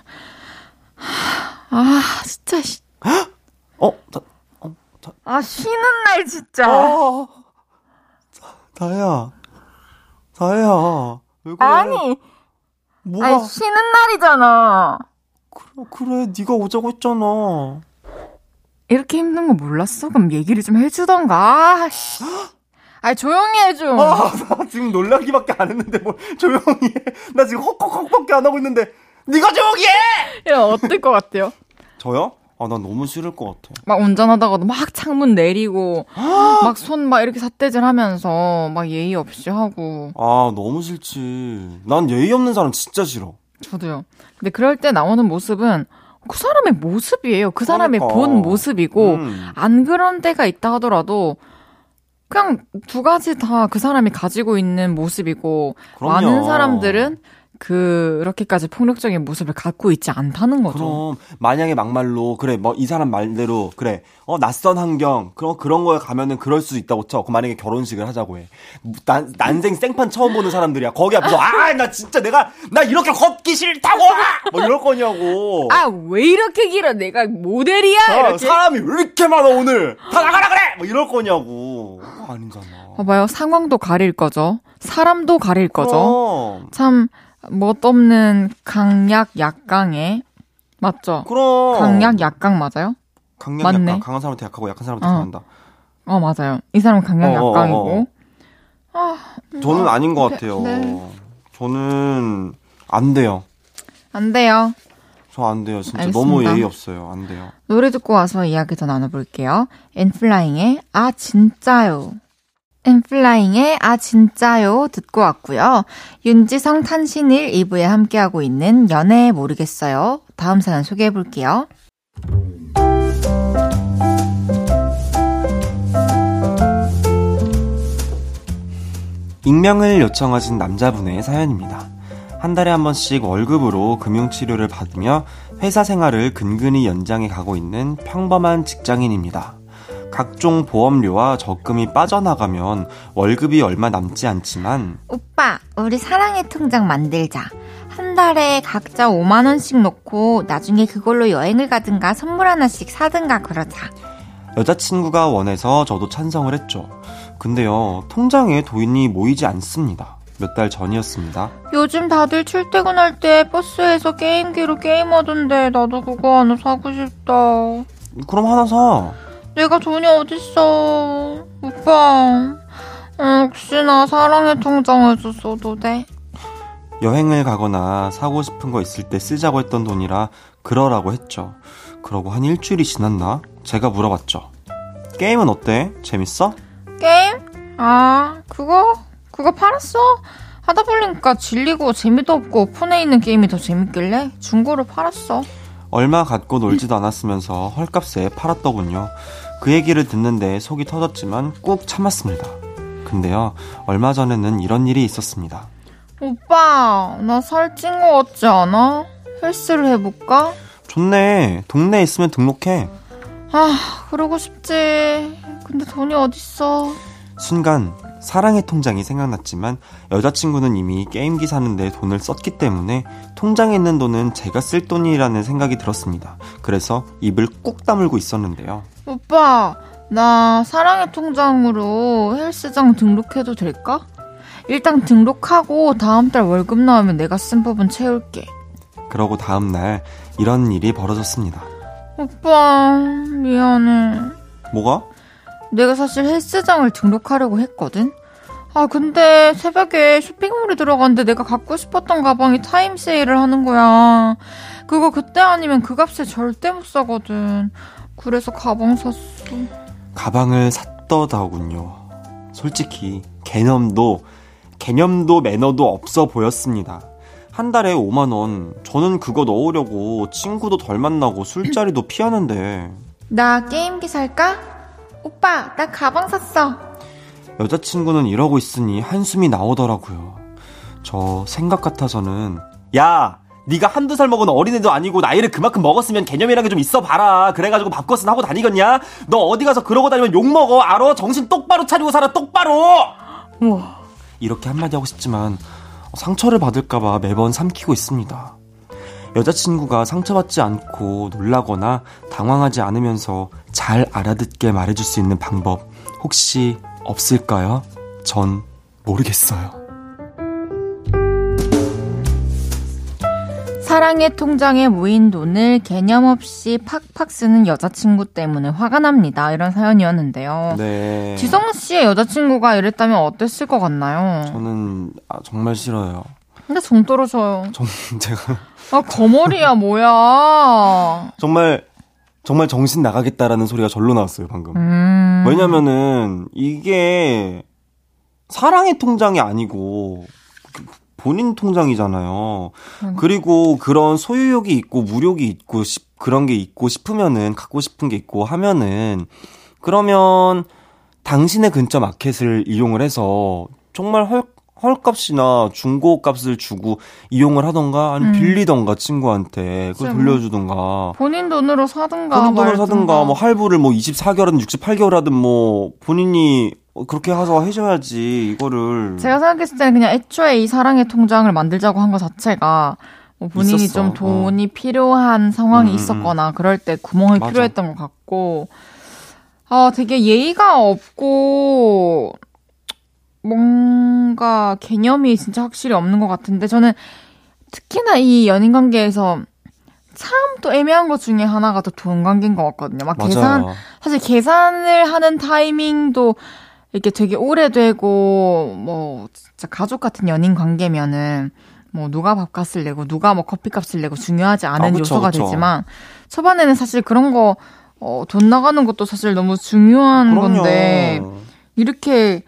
아, 진짜, 씨. 어, 다, 아, 쉬는 날, 진짜. 어, 다혜야, 다혜야, 왜 그래? 아니, 뭐가? 아니, 쉬는 날이잖아. 그래, 그래, 네가 오자고 했잖아. 이렇게 힘든 거 몰랐어? 그럼 얘기를 좀 해주던가. 아, 씨. 아니, 조용히 해줘. 아, 나 지금 놀라기밖에 안 했는데 뭘 조용히 해. 나 지금 헉헉헉밖에 안 하고 있는데 네가 조용히 해! 이러면 어떨 것 같아요? 저요? 아, 난 너무 싫을 것 같아. 막 운전하다가도 막 창문 내리고, 막 손 막 이렇게 삿대질 하면서, 막 예의 없이 하고. 아, 너무 싫지. 난 예의 없는 사람 진짜 싫어. 저도요. 근데 그럴 때 나오는 모습은 그 사람의 모습이에요. 그 사람의 그러니까. 본 모습이고 음. 안 그런 때가 있다 하더라도 그냥 두 가지 다 그 사람이 가지고 있는 모습이고 그럼요. 많은 사람들은 그렇게까지 폭력적인 모습을 갖고 있지 않다는 거죠. 그럼 만약에 막말로 그래 뭐 이 사람 말대로 그래 어 낯선 환경 그런 그런 거에 가면은 그럴 수 있다고 쳐. 그 만약에 결혼식을 하자고 해. 난 난생 생판 처음 보는 사람들이야. 거기 앞에서 아 나 진짜 내가 나 이렇게 걷기 싫다고 뭐 이럴 거냐고. 아, 왜 이렇게 길어? 내가 모델이야? 아. 사람이 왜 이렇게 많아 오늘 다 나가라 그래 뭐 이럴 거냐고. 아니잖아. 봐봐요. 상황도 가릴 거죠. 사람도 가릴 거죠. 그럼. 참, 멋없는 강약 약강에. 맞죠? 그럼. 강약 약강 맞아요? 강약 맞네. 약간 강한 사람한테 약하고 약한 사람한테 어. 강한다. 어, 맞아요. 이 사람은 강약 어, 어, 약강이고. 어, 저는 아닌 것 네, 같아요. 네. 저는 안 돼요. 안 돼요. 저 안 돼요. 진짜 알겠습니다. 너무 예의 없어요. 안 돼요. 노래 듣고 와서 이야기 더 나눠볼게요. 엔플라잉의 아 진짜요. 엔플라잉의 아 진짜요 듣고 왔고요. 윤지성 탄신일 2부에 함께하고 있는 연애 모르겠어요. 다음 사연 소개해 볼게요. 익명을 요청하신 남자분의 사연입니다. 한 달에 한 번씩 월급으로 금융치료를 받으며 회사 생활을 근근히 연장해 가고 있는 평범한 직장인입니다. 각종 보험료와 적금이 빠져나가면 월급이 얼마 남지 않지만 오빠, 우리 사랑의 통장 만들자. 한 달에 각자 5만 원씩 놓고 나중에 그걸로 여행을 가든가 선물 하나씩 사든가 그러자. 여자친구가 원해서 저도 찬성을 했죠. 근데요, 통장에 돈이 모이지 않습니다. 몇 달 전이었습니다. 요즘 다들 출퇴근할 때 버스에서 게임기로 게임하던데 나도 그거 하나 사고 싶다. 그럼 하나 사. 내가 돈이 어딨어. 오빠. 어, 혹시나 사랑의 통장에서 써도 돼? 여행을 가거나 사고 싶은 거 있을 때 쓰자고 했던 돈이라 그러라고 했죠. 그러고 한 일주일이 지났나? 제가 물어봤죠. 게임은 어때? 재밌어? 게임? 아, 그거? 그거 팔았어? 하다 보니까 질리고 재미도 없고 오픈에 있는 게임이 더 재밌길래 중고로 팔았어. 얼마 갖고 놀지도 않았으면서 헐값에 팔았더군요. 그 얘기를 듣는데 속이 터졌지만 꾹 참았습니다. 근데요, 얼마 전에는 이런 일이 있었습니다. 오빠, 나 살찐 거 같지 않아? 헬스를 해볼까? 좋네. 동네에 있으면 등록해. 아, 그러고 싶지. 근데 돈이 어딨어. 순간 사랑의 통장이 생각났지만 여자친구는 이미 게임기 사는데 돈을 썼기 때문에 통장에 있는 돈은 제가 쓸 돈이라는 생각이 들었습니다. 그래서 입을 꾹 다물고 있었는데요. 오빠, 나 사랑의 통장으로 헬스장 등록해도 될까? 일단 등록하고 다음 달 월급 나오면 내가 쓴 부분 채울게. 그러고 다음 날 이런 일이 벌어졌습니다. 오빠, 미안해. 뭐가? 내가 사실 헬스장을 등록하려고 했거든? 아, 근데 새벽에 쇼핑몰에 들어갔는데 내가 갖고 싶었던 가방이 타임 세일을 하는 거야. 그거 그때 아니면 그 값에 절대 못 사거든. 그래서 가방 샀어. 가방을 샀더다군요. 솔직히 개념도 개념도 매너도 없어 보였습니다. 한 달에 5만 원. 저는 그거 넣으려고 친구도 덜 만나고 술자리도 피하는데 나 게임기 살까? 오빠, 나 가방 샀어. 여자친구는 이러고 있으니 한숨이 나오더라고요. 저 생각 같아서는 야, 네가 한두 살 먹은 어린애도 아니고 나이를 그만큼 먹었으면 개념이란 게 좀 있어 봐라. 그래가지고 밥것은 하고 다니겠냐? 너 어디 가서 그러고 다니면 욕 먹어. 알어? 정신 똑바로 차리고 살아. 똑바로. 우와. 이렇게 한마디 하고 싶지만 상처를 받을까봐 매번 삼키고 있습니다. 여자친구가 상처받지 않고 놀라거나 당황하지 않으면서 잘 알아듣게 말해줄 수 있는 방법 혹시 없을까요? 전 모르겠어요. 사랑의 통장에 모인 돈을 개념 없이 팍팍 쓰는 여자친구 때문에 화가 납니다. 이런 사연이었는데요. 네. 지성 씨의 여자친구가 이랬다면 어땠을 것 같나요? 저는 아, 정말 싫어요. 근데 정 떨어져요. 정, 제가 아, 거머리야, 뭐야. 정말 정말 정신 나가겠다라는 소리가 절로 나왔어요 방금. 음. 왜냐면은 이게 사랑의 통장이 아니고 그- 본인 통장이잖아요. 음. 그리고 그런 소유욕이 있고 무욕이 있고 시- 그런 게 있고 싶으면은 갖고 싶은 게 있고 하면은 그러면 당신의 근처 마켓을 이용을 해서 정말 헐 헐값이나 중고 값을 주고 이용을 하던가 아니면 음. 빌리던가 친구한테 그걸 진짜 돌려주던가 본인 돈으로 사든가 본인 말든가. 사든가 뭐 할부를 뭐 24개월이든 68개월 하든 뭐 본인이 그렇게 해서 해줘야지 이거를 제가 생각했을 때는 그냥 애초에 이 사랑의 통장을 만들자고 한 것 자체가 뭐 본인이 있었어. 좀 돈이 필요한 상황이 음, 음, 있었거나 그럴 때 구멍이 맞아. 필요했던 것 같고 아 되게 예의가 없고 뭔가 개념이 진짜 확실히 없는 것 같은데 저는 특히나 이 연인 관계에서 참 또 애매한 것 중에 하나가 또 돈 관계인 것 같거든요. 막 계산 맞아요. 사실 계산을 하는 타이밍도 이렇게 되게 오래되고 뭐 진짜 가족 같은 연인 관계면은 뭐 누가 밥값을 내고 누가 뭐 커피값을 내고 중요하지 않은 아, 그쵸, 요소가 그쵸. 되지만 초반에는 사실 그런 거 어, 돈 나가는 것도 사실 너무 중요한 그럼요. 건데 이렇게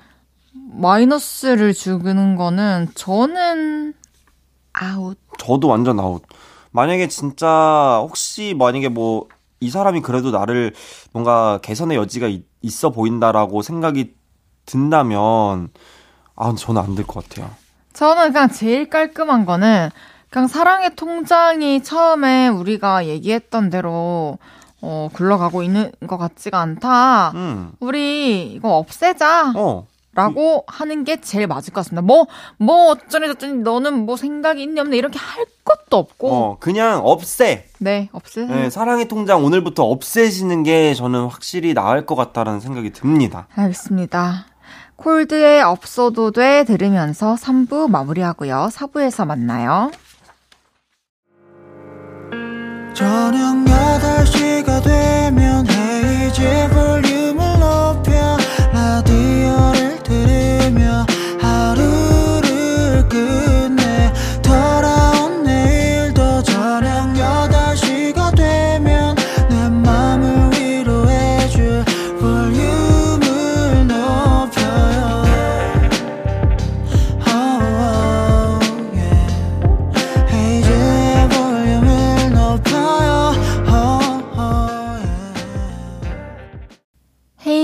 마이너스를 주는 거는 저는 아웃. 저도 완전 아웃. 만약에 진짜 혹시 만약에 뭐 이 사람이 그래도 나를 뭔가 개선의 여지가 있, 있어 보인다라고 생각이 든다면 아 저는 안 될 것 같아요. 저는 그냥 제일 깔끔한 거는 그냥 사랑의 통장이 처음에 우리가 얘기했던 대로 어, 굴러가고 있는 것 같지가 않다. 음. 우리 이거 없애자. 어. 라고 하는 게 제일 맞을 것 같습니다. 뭐, 뭐, 어쩌니 저쩌니 너는 뭐 생각이 있니 없니 이렇게 할 것도 없고. 어, 그냥 없애. 네, 없애. 네, 사랑의 통장 오늘부터 없애시는 게 저는 확실히 나을 것 같다라는 생각이 듭니다. 알겠습니다. 콜드의 없어도 돼 들으면서 3부 마무리하고요. 4부에서 만나요. 저녁 8시가 되면 헤이즈 볼륨을 높여 라디오를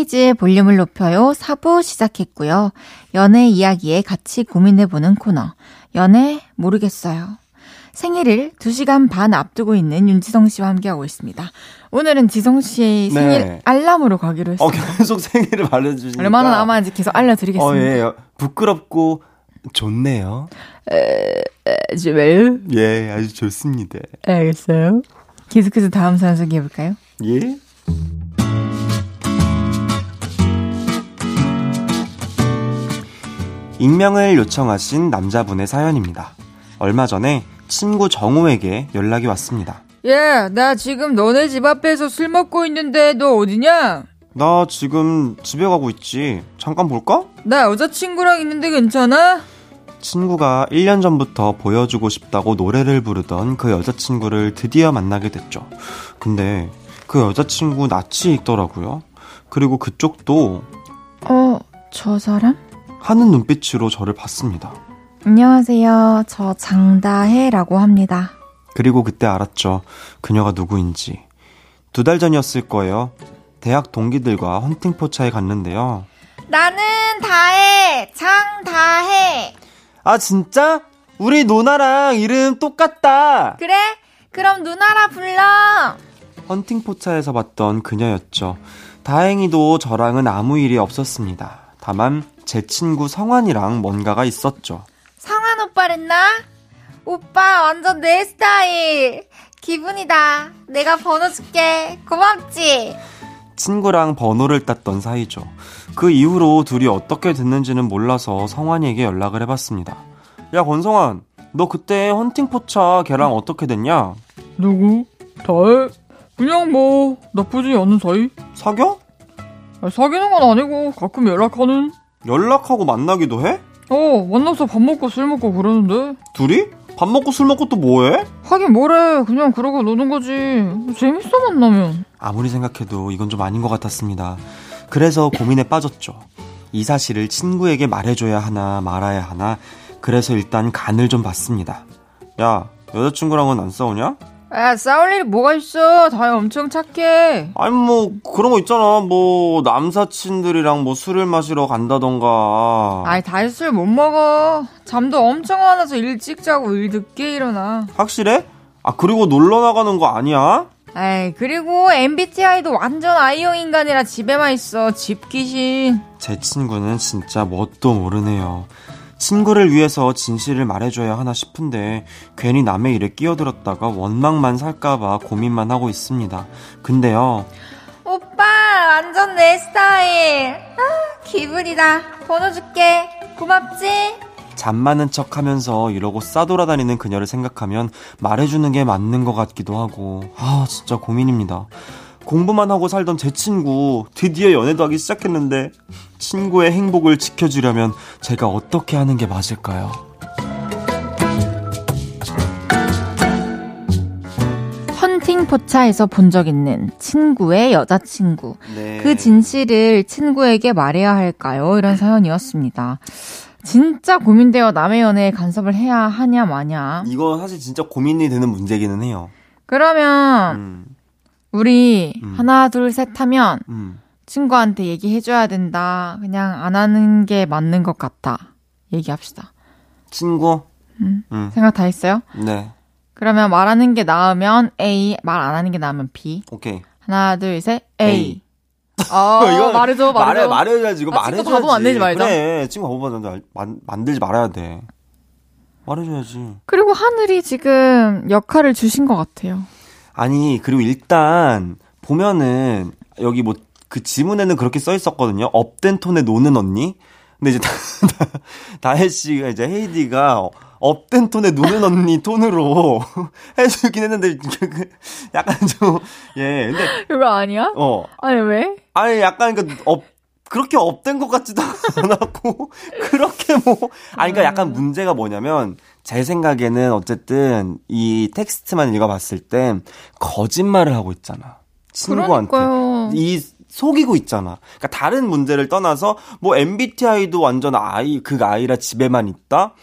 헤이즈의 볼륨을 높여요. 4부 시작했고요. 연애 이야기에 같이 고민해보는 코너. 연애 모르겠어요. 생일을 2시간 반 앞두고 있는 윤지성 씨와 함께하고 있습니다. 오늘은 지성 씨의 네. 생일 알람으로 가기로 어, 했어요. 계속 생일을 말해주시니까. 얼마나 남았는지 계속 알려드리겠습니다. 어, 예. 부끄럽고 좋네요. 왜요? 예, 아주 좋습니다. 알겠어요. 계속해서 다음 사연 소개해볼까요? 예? 익명을 요청하신 남자분의 사연입니다. 얼마 전에 친구 정우에게 연락이 왔습니다. 야, 나 지금 너네 집 앞에서 술 먹고 있는데 너 어디냐? 나 지금 집에 가고 있지. 잠깐 볼까? 나 여자친구랑 있는데 괜찮아? 친구가 1년 전부터 보여주고 싶다고 노래를 부르던 그 여자친구를 드디어 만나게 됐죠. 근데 그 여자친구 낯이 익더라고요. 그리고 그쪽도 어, 저 사람? 하는 눈빛으로 저를 봤습니다. 안녕하세요. 저 장다혜라고 합니다. 그리고 그때 알았죠. 그녀가 누구인지. 두 달 전이었을 거예요. 대학 동기들과 헌팅포차에 갔는데요. 나는 다혜, 장다혜. 아, 진짜? 우리 노나랑 이름 똑같다! 그래? 그럼 누나라 불러. 헌팅포차에서 봤던 그녀였죠. 다행히도 저랑은 아무 일이 없었습니다. 다만 제 친구 성환이랑 뭔가가 있었죠. 성한 오빠랬나? 오빠 완전 내 스타일. 기분이다. 내가 번호 줄게. 고맙지? 친구랑 번호를 땄던 사이죠. 그 이후로 둘이 어떻게 됐는지는 몰라서 성환이에게 연락을 해봤습니다. 야 권성환, 너 그때 헌팅 포차 걔랑 어떻게 됐냐? 누구? 다혜? 그냥 뭐 나쁘지 않은 사이? 사겨? 아, 사귀는 건 아니고 가끔 연락하는 연락하고 만나기도 해? 어 만나서 밥 먹고 술 먹고 그러는데 둘이? 밥 먹고 술 먹고 또 뭐해? 하긴 뭐래 그냥 그러고 노는 거지 재밌어 만나면 아무리 생각해도 이건 좀 아닌 것 같았습니다. 그래서 고민에 빠졌죠. 이 사실을 친구에게 말해줘야 하나 말아야 하나 그래서 일단 간을 좀 봤습니다. 야, 여자친구랑은 안 싸우냐? 야, 싸울 일이 뭐가 있어. 다이 엄청 착해. 아니 뭐 그런 거 있잖아. 뭐 남사친들이랑 뭐 술을 마시러 간다던가. 아이, 다이 술못 먹어. 잠도 엄청 많아서 일찍 자고 일 늦게 일어나. 확실해? 아 그리고 놀러 나가는 거 아니야? 에이, 그리고 MBTI도 완전 I형 인간이라 집에만 있어. 집 귀신. 제 친구는 진짜 뭣도 모르네요. 친구를 위해서 진실을 말해줘야 하나 싶은데 괜히 남의 일에 끼어들었다가 원망만 살까봐 고민만 하고 있습니다. 근데요, 오빠, 완전 내 스타일. 아, 기분이다. 번호 줄게. 고맙지? 잠 많은 척 하면서 이러고 싸돌아다니는 그녀를 생각하면 말해주는 게 맞는 것 같기도 하고, 아, 진짜 고민입니다. 공부만 하고 살던 제 친구, 드디어 연애도 하기 시작했는데, 친구의 행복을 지켜주려면 제가 어떻게 하는 게 맞을까요? 헌팅 포차에서 본 적 있는 친구의 여자친구. 네. 그 진실을 친구에게 말해야 할까요? 이런 사연이었습니다. 진짜 고민돼요. 남의 연애에 간섭을 해야 하냐 마냐. 이거 사실 진짜 고민이 되는 문제기는 해요. 그러면 음, 우리 음. 하나 둘 셋 하면 음. 친구한테 얘기해줘야 된다. 그냥 안 하는 게 맞는 것 같다. 얘기합시다. 친구? 음. 음. 생각 다 했어요? 네. 그러면 말하는 게 나으면 A, 말 안 하는 게 나으면 B. 오케이. 하나 둘 셋 A. A. 어, 이거 말해줘 말해, 말해줘. 말해야지. 이거 아, 친구 말해줘야지. 바보 만들지 말자. 그래. 친구 바보 만들지, 만, 만들지 말아야 돼. 말해줘야지. 그리고 하늘이 지금 역할을 주신 것 같아요. 아니, 그리고 일단, 보면은, 여기 뭐, 그 지문에는 그렇게 써 있었거든요. up된 톤에 노는 언니. 근데 이제, 다, 다, 다혜 씨가 이제 헤이디가 up된 톤에 노는 언니 톤으로 해주긴 했는데, 그 약간 좀, 예. 근데, 이거 아니야? 어. 아니 왜? 아니, 약간 그, up, 그렇게 up된 것 같지도 않았고, 그렇게 뭐, 아니, 그러니까 약간 문제가 뭐냐면, 제 생각에는 어쨌든, 이 텍스트만 읽어봤을 땐, 거짓말을 하고 있잖아. 친구한테. 그러니까요. 이, 속이고 있잖아. 그러니까 다른 문제를 떠나서, 뭐, MBTI도 완전 아이, 그 아이라 집에만 있다?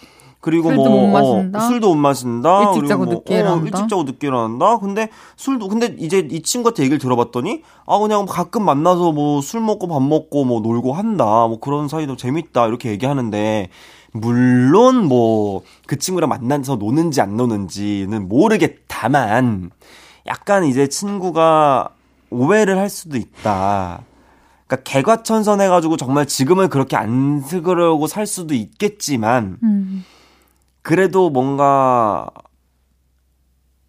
그리고 뭐, 못? 어, 술도 못 마신다. 일찍 자고 뭐, 늦게 어, 일어난다? 일찍 자고 늦게 일어난다. 근데 술도 근데 이제 이 친구한테 얘기를 들어봤더니 아 그냥 가끔 만나서 뭐 술 먹고 밥 먹고 뭐 놀고 한다. 뭐 그런 사이도 재밌다. 이렇게 얘기하는데 물론 뭐 그 친구랑 만나서 노는지 안 노는지는 모르겠다만 약간 이제 친구가 오해를 할 수도 있다. 그러니까 개과천선해가지고 정말 지금은 그렇게 안 쓰려고 살 수도 있겠지만 음. 그래도 뭔가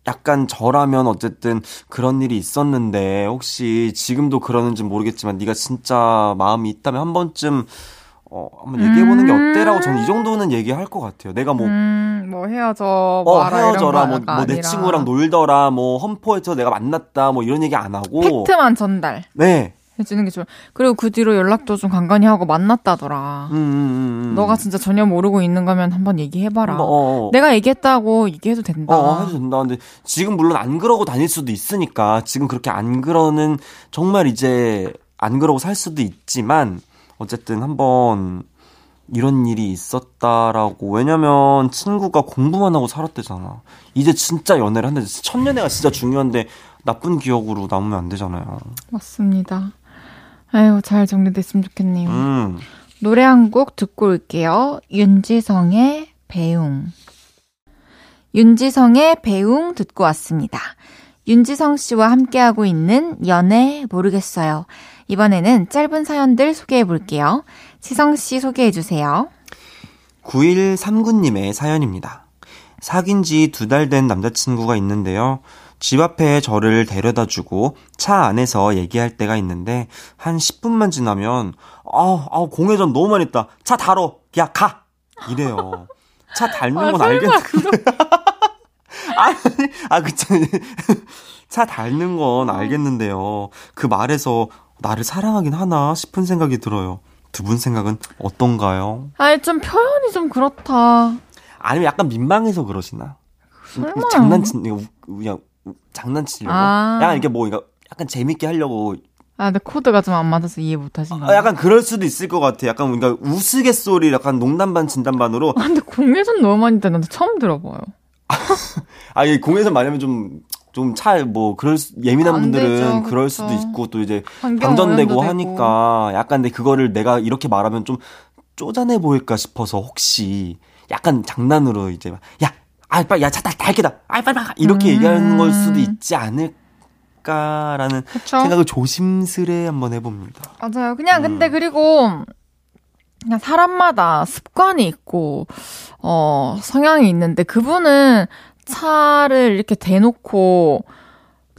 약간 저라면 어쨌든 그런 일이 있었는데 혹시 지금도 그러는지 모르겠지만 네가 진짜 마음이 있다면 한 번쯤 어 한번 얘기해 보는 게 어때라고 저는 이 정도는 얘기할 것 같아요. 내가 뭐 음, 뭐 헤어져, 어, 뭐 알아, 헤어져라, 이런 뭐, 내 친구랑 놀더라, 뭐, 험포에서 내가 만났다, 뭐, 이런 얘기 안 하고. 팩트만 전달 네. 해주는 게 좋아. 그리고 그 뒤로 연락도 좀 간간히 하고 만났다더라. 음, 음, 음, 음. 너가 진짜 전혀 모르고 있는 거면 한번 얘기해봐라. 뭐, 어, 어. 내가 얘기했다고 얘기해도 된다. 어, 해도 된다. 근데 지금 물론 안 그러고 다닐 수도 있으니까 지금 그렇게 안 그러는 정말 이제 안 그러고 살 수도 있지만 어쨌든 한번 이런 일이 있었다라고 왜냐면 친구가 공부만 하고 살았대잖아. 이제 진짜 연애를 한대. 첫 연애가 진짜 중요한데 나쁜 기억으로 남으면 안 되잖아요. 맞습니다. 아유, 잘 정리됐으면 좋겠네요. 음. 노래 한 곡 듣고 올게요. 윤지성의 배웅. 윤지성의 배웅 듣고 왔습니다. 윤지성 씨와 함께하고 있는 연애 모르겠어요. 이번에는 짧은 사연들 소개해 볼게요. 지성 씨 소개해 주세요. 9139님의 사연입니다. 사귄 지 두 달 된 남자친구가 있는데요. 집 앞에 저를 데려다 주고 차 안에서 얘기할 때가 있는데 한 10분만 지나면 아, 아 공회전 너무 많이 했다. 차 달어. 야, 가. 이래요. 차 닳는 건 알겠는데. 아니, 아, 그쵸. 차 닳는 건 알겠는데요. 그 말에서 나를 사랑하긴 하나 싶은 생각이 들어요. 두 분 생각은 어떤가요? 아니, 좀 표현이 좀 그렇다. 아니면 약간 민망해서 그러시나? 설마. 장난친, 이거 우- 그냥 우- 장난치려고? 아. 약간 이게 뭐, 이거 약간 재밌게 하려고 아, 근데 코드가 좀 안 맞아서 이해 못 하신 거예요. 아, 약간 그럴 수도 있을 것 같아. 약간 그러니까 우스갯소리 약간 농담 반 진담 반으로 아, 근데 공예전 너무 많이 듣는데 처음 들어봐요. 아, 이 공에서 말하면 좀, 좀 차, 뭐, 그럴, 수- 예민한 안 분들은 되죠, 그럴. 수도 있고, 또 이제, 방전되고 하니까, 약간 근데 그거를 내가 이렇게 말하면 좀 쪼잔해 보일까 싶어서, 혹시, 약간 장난으로 이제, 막, 야, 아, 빨리, 야, 차, 다, 달게다. 아, 빨리, 빨리. 이렇게 음. 얘기하는 걸 수도 있지 않을까라는 그쵸? 생각을 조심스레 한번 해봅니다. 맞아요. 그냥 음. 근데 그리고 그냥 사람마다 습관이 있고 어 성향이 있는데 그분은 차를 이렇게 대놓고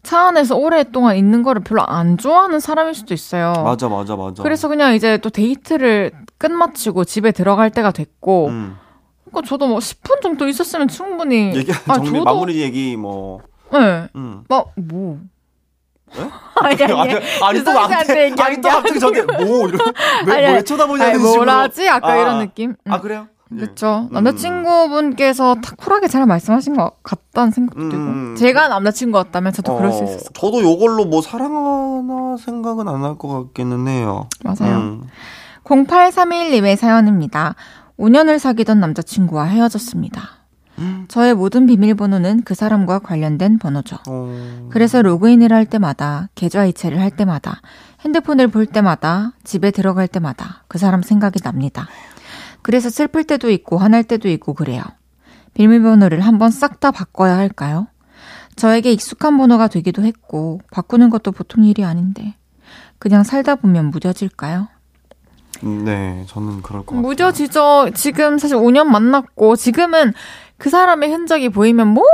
차 안에서 오랫동안 있는 거를 별로 안 좋아하는 사람일 수도 있어요. 맞아, 맞아, 맞아. 그래서 그냥 이제 또 데이트를 끝마치고 집에 들어갈 때가 됐고 음. 그러니까 저도 뭐 10분 정도 있었으면 충분히 얘기, 아, 정리, 저도- 마무리 얘기, 뭐, 네. 음. 막 뭐. 에? 아니, 아니, 아니, 또 얘기한 아니, 또게 갑자기 저한테, 뭐, 이러, 왜, 아니, 왜 아니, 쳐다보냐는 식으로. 뭐라지? 약간 아, 이런 느낌? 아, 음. 그래요? 예. 그렇죠. 음. 남자친구분께서 탁 쿨하게 잘 말씀하신 것 같다는 생각도 음, 들고 음. 제가 남자친구였다면 저도 그럴 수 어, 있었을 저도 요걸로 뭐 사랑하나 생각은 안 할 것 같기는 해요. 맞아요. 음. 0831님의 사연입니다. 5년을 사귀던 남자친구와 헤어졌습니다. 음. 저의 모든 비밀번호는 그 사람과 관련된 번호죠. 어, 그래서 로그인을 할 때마다, 계좌 이체를 할 때마다, 핸드폰을 볼 때마다, 집에 들어갈 때마다 그 사람 생각이 납니다. 그래서 슬플 때도 있고 화날 때도 있고 그래요. 비밀번호를 한번 싹 다 바꿔야 할까요? 저에게 익숙한 번호가 되기도 했고 바꾸는 것도 보통 일이 아닌데 그냥 살다 보면 무뎌질까요? 네, 저는 그럴 것 같아요. 무뎌지죠. 지금 사실 5년 만났고 지금은 그 사람의 흔적이 보이면 모든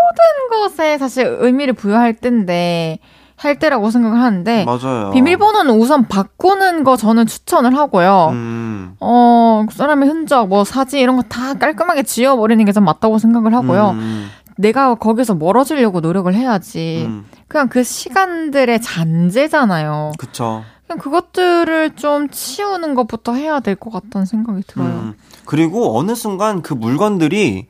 것에 사실 의미를 부여할 때인데 할 때라고 생각을 하는데 맞아요. 비밀번호는 우선 바꾸는 거 저는 추천을 하고요. 음. 어, 그 사람의 흔적, 뭐 사진 이런 거 다 깔끔하게 지워버리는 게전 맞다고 생각을 하고요. 음, 내가 거기서 멀어지려고 노력을 해야지. 음. 그냥 그 시간들의 잔재잖아요. 그쵸. 그것들을 좀 치우는 것부터 해야 될 것 같다는 생각이 들어요. 음. 그리고 어느 순간 그 물건들이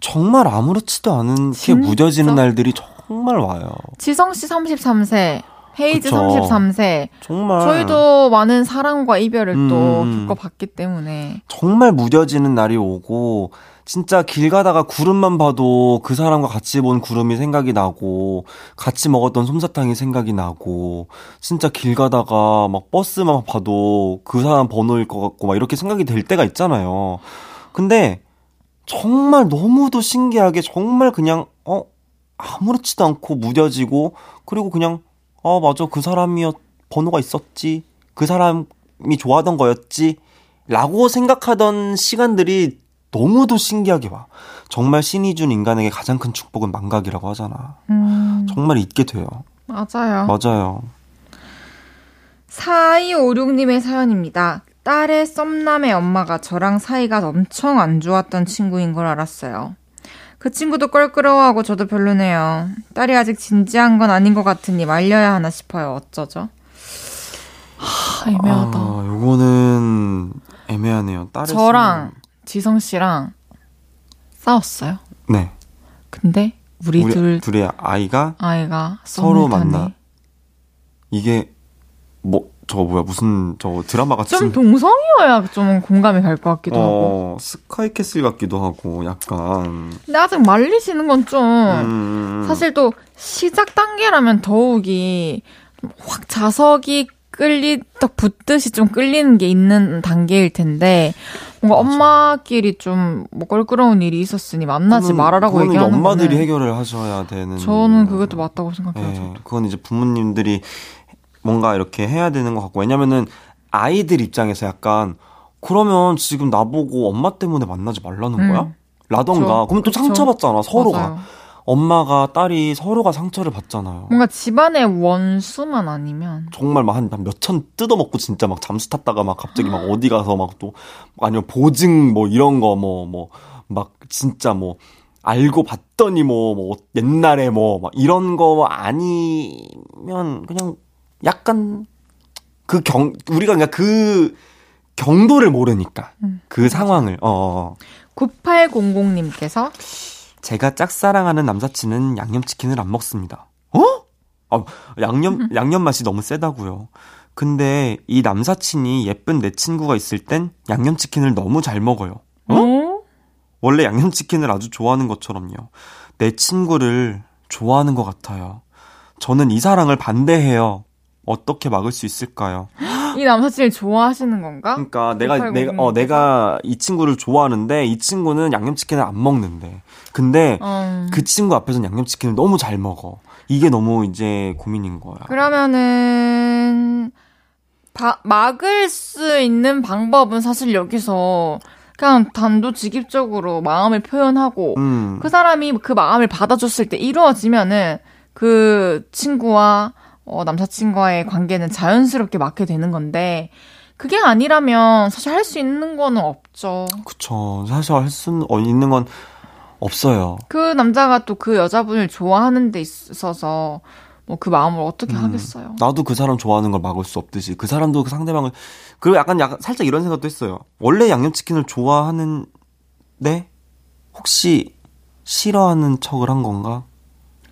정말 아무렇지도 않은 게? 무뎌지는 날들이 정말 와요. 지성 씨 33세, 헤이즈 그쵸. 33세. 정말. 저희도 많은 사랑과 이별을 또 음. 겪어봤기 때문에. 정말 무뎌지는 날이 오고 진짜 길 가다가 구름만 봐도 그 사람과 같이 본 구름이 생각이 나고 같이 먹었던 솜사탕이 생각이 나고 진짜 길 가다가 막 버스만 봐도 그 사람 번호일 것 같고 막 이렇게 생각이 될 때가 있잖아요. 근데 정말 너무도 신기하게 정말 그냥 어 아무렇지도 않고 무뎌지고 그리고 그냥 아 맞아 그 사람이었 번호가 있었지 그 사람이 좋아하던 거였지 라고 생각하던 시간들이 너무도 신기하게 와. 정말 신이 준 인간에게 가장 큰 축복은 망각이라고 하잖아. 음, 정말 잊게 돼요. 맞아요. 맞아요. 4256님의 사연입니다. 딸의 썸남의 엄마가 저랑 사이가 엄청 안 좋았던 친구인 걸 알았어요. 그 친구도 껄끄러워하고 저도 별로네요. 딸이 아직 진지한 건 아닌 것 같으니 말려야 하나 싶어요. 어쩌죠? 하, 애매하다. 아, 요거는 애매하네요. 딸의 저랑 지성 씨랑 싸웠어요. 썸- 네. 근데 우리, 우리 둘 둘의 아이가 아이가 서로. 만나. 이게 뭐 저거 뭐야 무슨 저 드라마 같은 좀 동성이어야 좀 공감이 갈 것 같기도 하고. 어, 스카이캐슬 같기도 하고 약간 근데 아직 말리시는 건좀 음, 사실 또 시작 단계라면 더욱이 좀확 자석이 끌리 딱 붙듯이 좀 끌리는 게 있는 단계일 텐데 뭔가 엄마끼리 좀 뭐 껄끄러운 일이 있었으니 만나지 그거는- 말아라고 얘기하는 엄마들이 해결을 하셔야 되는 저는 그것도 맞다고 생각해요. 예, 저도. 그건 이제 부모님들이 뭔가 이렇게 해야 되는 것 같고 왜냐면은 아이들 입장에서 약간 그러면 지금 나보고 엄마 때문에 만나지 말라는 음. 거야? 라던가 그러면 또. 상처받잖아 서로가 맞아요. 엄마가 딸이 서로가 상처를 받잖아요 뭔가 집안의 원수만 아니면 정말 막한 몇천 뜯어먹고 진짜 막 잠수 탔다가 막 갑자기 막 어디 가서 막 또 아니면 보증 뭐 이런 거 뭐 뭐 막 진짜 뭐 알고 봤더니 뭐, 뭐 옛날에 뭐 막 이런 거 아니면 그냥 약간 그 경 우리가 그냥 그 경도를 모르니까 음. 그 상황을 어, 어. 9800님께서 제가 짝사랑하는 남사친은 양념치킨을 안 먹습니다. 어? 아, 양념, 양념 맛이 너무 세다고요. 근데 이 남사친이 예쁜 내 친구가 있을 땐 양념치킨을 너무 잘 먹어요. 어? 원래 양념치킨을 아주 좋아하는 것처럼요. 내 친구를 좋아하는 것 같아요. 저는 이 사랑을 반대해요. 어떻게 막을 수 있을까요? 이 남사친을 좋아하시는 건가? 그러니까 내가 1890 내가 어 내가 이 친구를 좋아하는데 이 친구는 양념치킨을 안 먹는데. 근데 음. 그 친구 앞에서는 양념치킨을 너무 잘 먹어. 이게 너무 이제 고민인 거야. 그러면은 바- 막을 수 있는 방법은 사실 여기서 그냥 단도직입적으로 마음을 표현하고 음. 그 사람이 그 마음을 받아줬을 때 이루어지면은 그 친구와 어, 남사친과의 관계는 자연스럽게 맞게 되는 건데 그게 아니라면 사실 할 수 있는 거는 없죠. 그쵸. 사실 할 수 있는 건 없어요. 그 남자가 또 그 여자분을 좋아하는 데 있어서 뭐 그 마음을 어떻게 음. 하겠어요. 나도 그 사람 좋아하는 걸 막을 수 없듯이 그 사람도 그 상대방을 그리고 약간 약간 살짝 이런 생각도 했어요. 원래 양념치킨을 좋아하는데 혹시 싫어하는 척을 한 건가?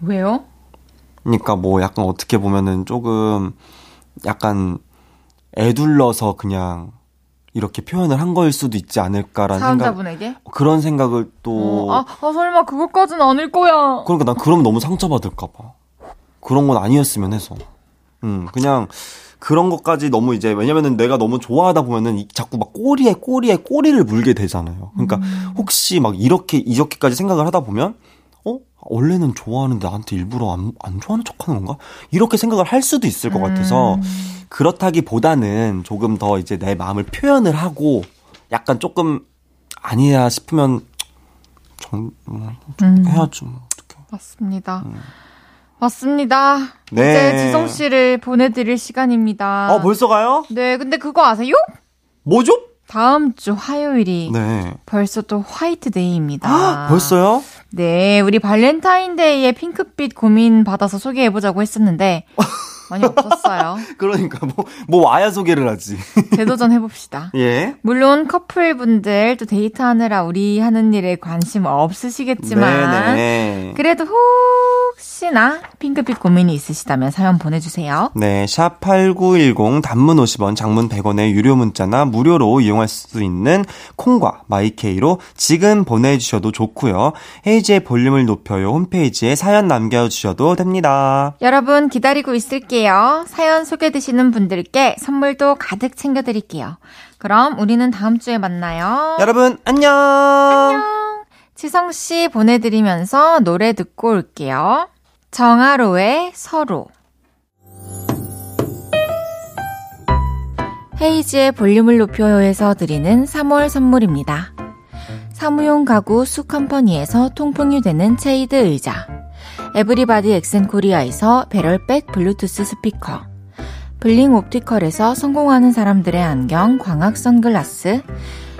왜요? 그러니까 뭐 약간 어떻게 보면은 조금 약간 애둘러서 그냥 이렇게 표현을 한 거일 수도 있지 않을까라는 생각 사연자분에게? 그런 생각을 또 어, 아, 아, 설마 그것까진 아닐 거야. 그러니까 난 그럼 너무 상처받을까 봐. 그런 건 아니었으면 해서. 음, 그냥 그런 것까지 너무 이제 왜냐면은 내가 너무 좋아하다 보면은 이- 자꾸 막 꼬리에 꼬리에 꼬리를 물게 되잖아요. 그러니까 혹시 막 이렇게 이렇게까지 생각을 하다 보면 어? 원래는 좋아하는데 나한테 일부러 안, 안 좋아하는 척 하는 건가? 이렇게 생각을 할 수도 있을 것 같아서 그렇다기 보다는 조금 더 이제 내 마음을 표현을 하고 약간 조금 아니야 싶으면 좀, 음, 좀 음. 해야죠. 뭐 어떡해. 맞습니다. 맞습니다. 음. 네. 이제 지성 씨를 보내드릴 시간입니다. 어, 벌써 가요? 네, 근데 그거 아세요? 뭐죠? 다음 주 화요일이 네. 벌써 또 화이트데이입니다. 벌써요? 네, 우리 발렌타인데이에 핑크빛 고민 받아서 소개해보자고 했었는데 많이 없었어요. 그러니까 뭐, 뭐 와야 소개를 하지. 재도전 해봅시다. 예. 물론 커플분들 또 데이트하느라 우리 하는 일에 관심 없으시겠지만 네네. 그래도 혹시나 핑크빛 고민이 있으시다면 사연 보내주세요. 네, 샵 8910 단문 50원, 장문 100원의 유료 문자나 무료로 이용할 수 있는 콩과 마이케이로 지금 보내주셔도 좋고요. 헤이지의 볼륨을 높여요 홈페이지에 사연 남겨주셔도 됩니다. 여러분 기다리고 있을게요. 사연 소개되시는 분들께 선물도 가득 챙겨드릴게요. 그럼 우리는 다음 주에 만나요. 여러분, 안녕! 안녕. 지성 씨 보내드리면서 노래 듣고 올게요. 정하로의 서로. 헤이지의 볼륨을 높여요에서 드리는 3월 선물입니다. 사무용 가구 수컴퍼니에서 통풍이 되는 체이드 의자. 에브리바디 엑센코리아에서 배럴백 블루투스 스피커. 블링 옵티컬에서 성공하는 사람들의 안경 광학 선글라스.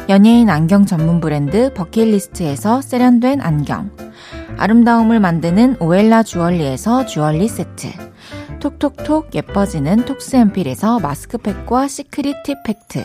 연예인 안경 전문 브랜드 버킷리스트에서 세련된 안경. 아름다움을 만드는 오엘라 주얼리에서 주얼리 세트. 톡톡톡 예뻐지는 톡스앰필에서 마스크팩과 시크릿 팁 팩트.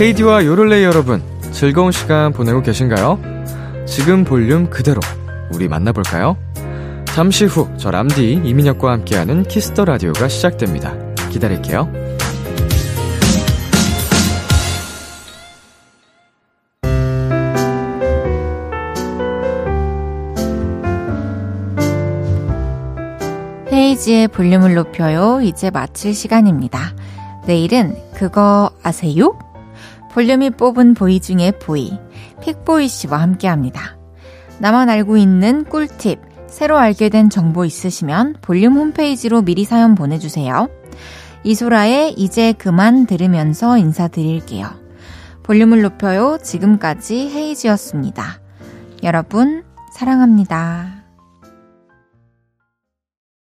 헤이디와 요를레이 여러분, 즐거운 시간 보내고 계신가요? 지금 볼륨 그대로 우리 만나볼까요? 잠시 후 저 람디 이민혁과 함께하는 키스 더 라디오가 시작됩니다. 기다릴게요. 헤이즈의 볼륨을 높여요. 이제 마칠 시간입니다. 내일은 그거 아세요? 볼륨이 뽑은 boy 중에 boy, 픽보이 씨와 함께 합니다. 나만 알고 있는 꿀팁, 새로 알게 된 정보 있으시면 볼륨 홈페이지로 미리 사연 보내주세요. 이소라의 이제 그만 들으면서 인사드릴게요. 볼륨을 높여요. 지금까지 헤이지였습니다. 여러분, 사랑합니다.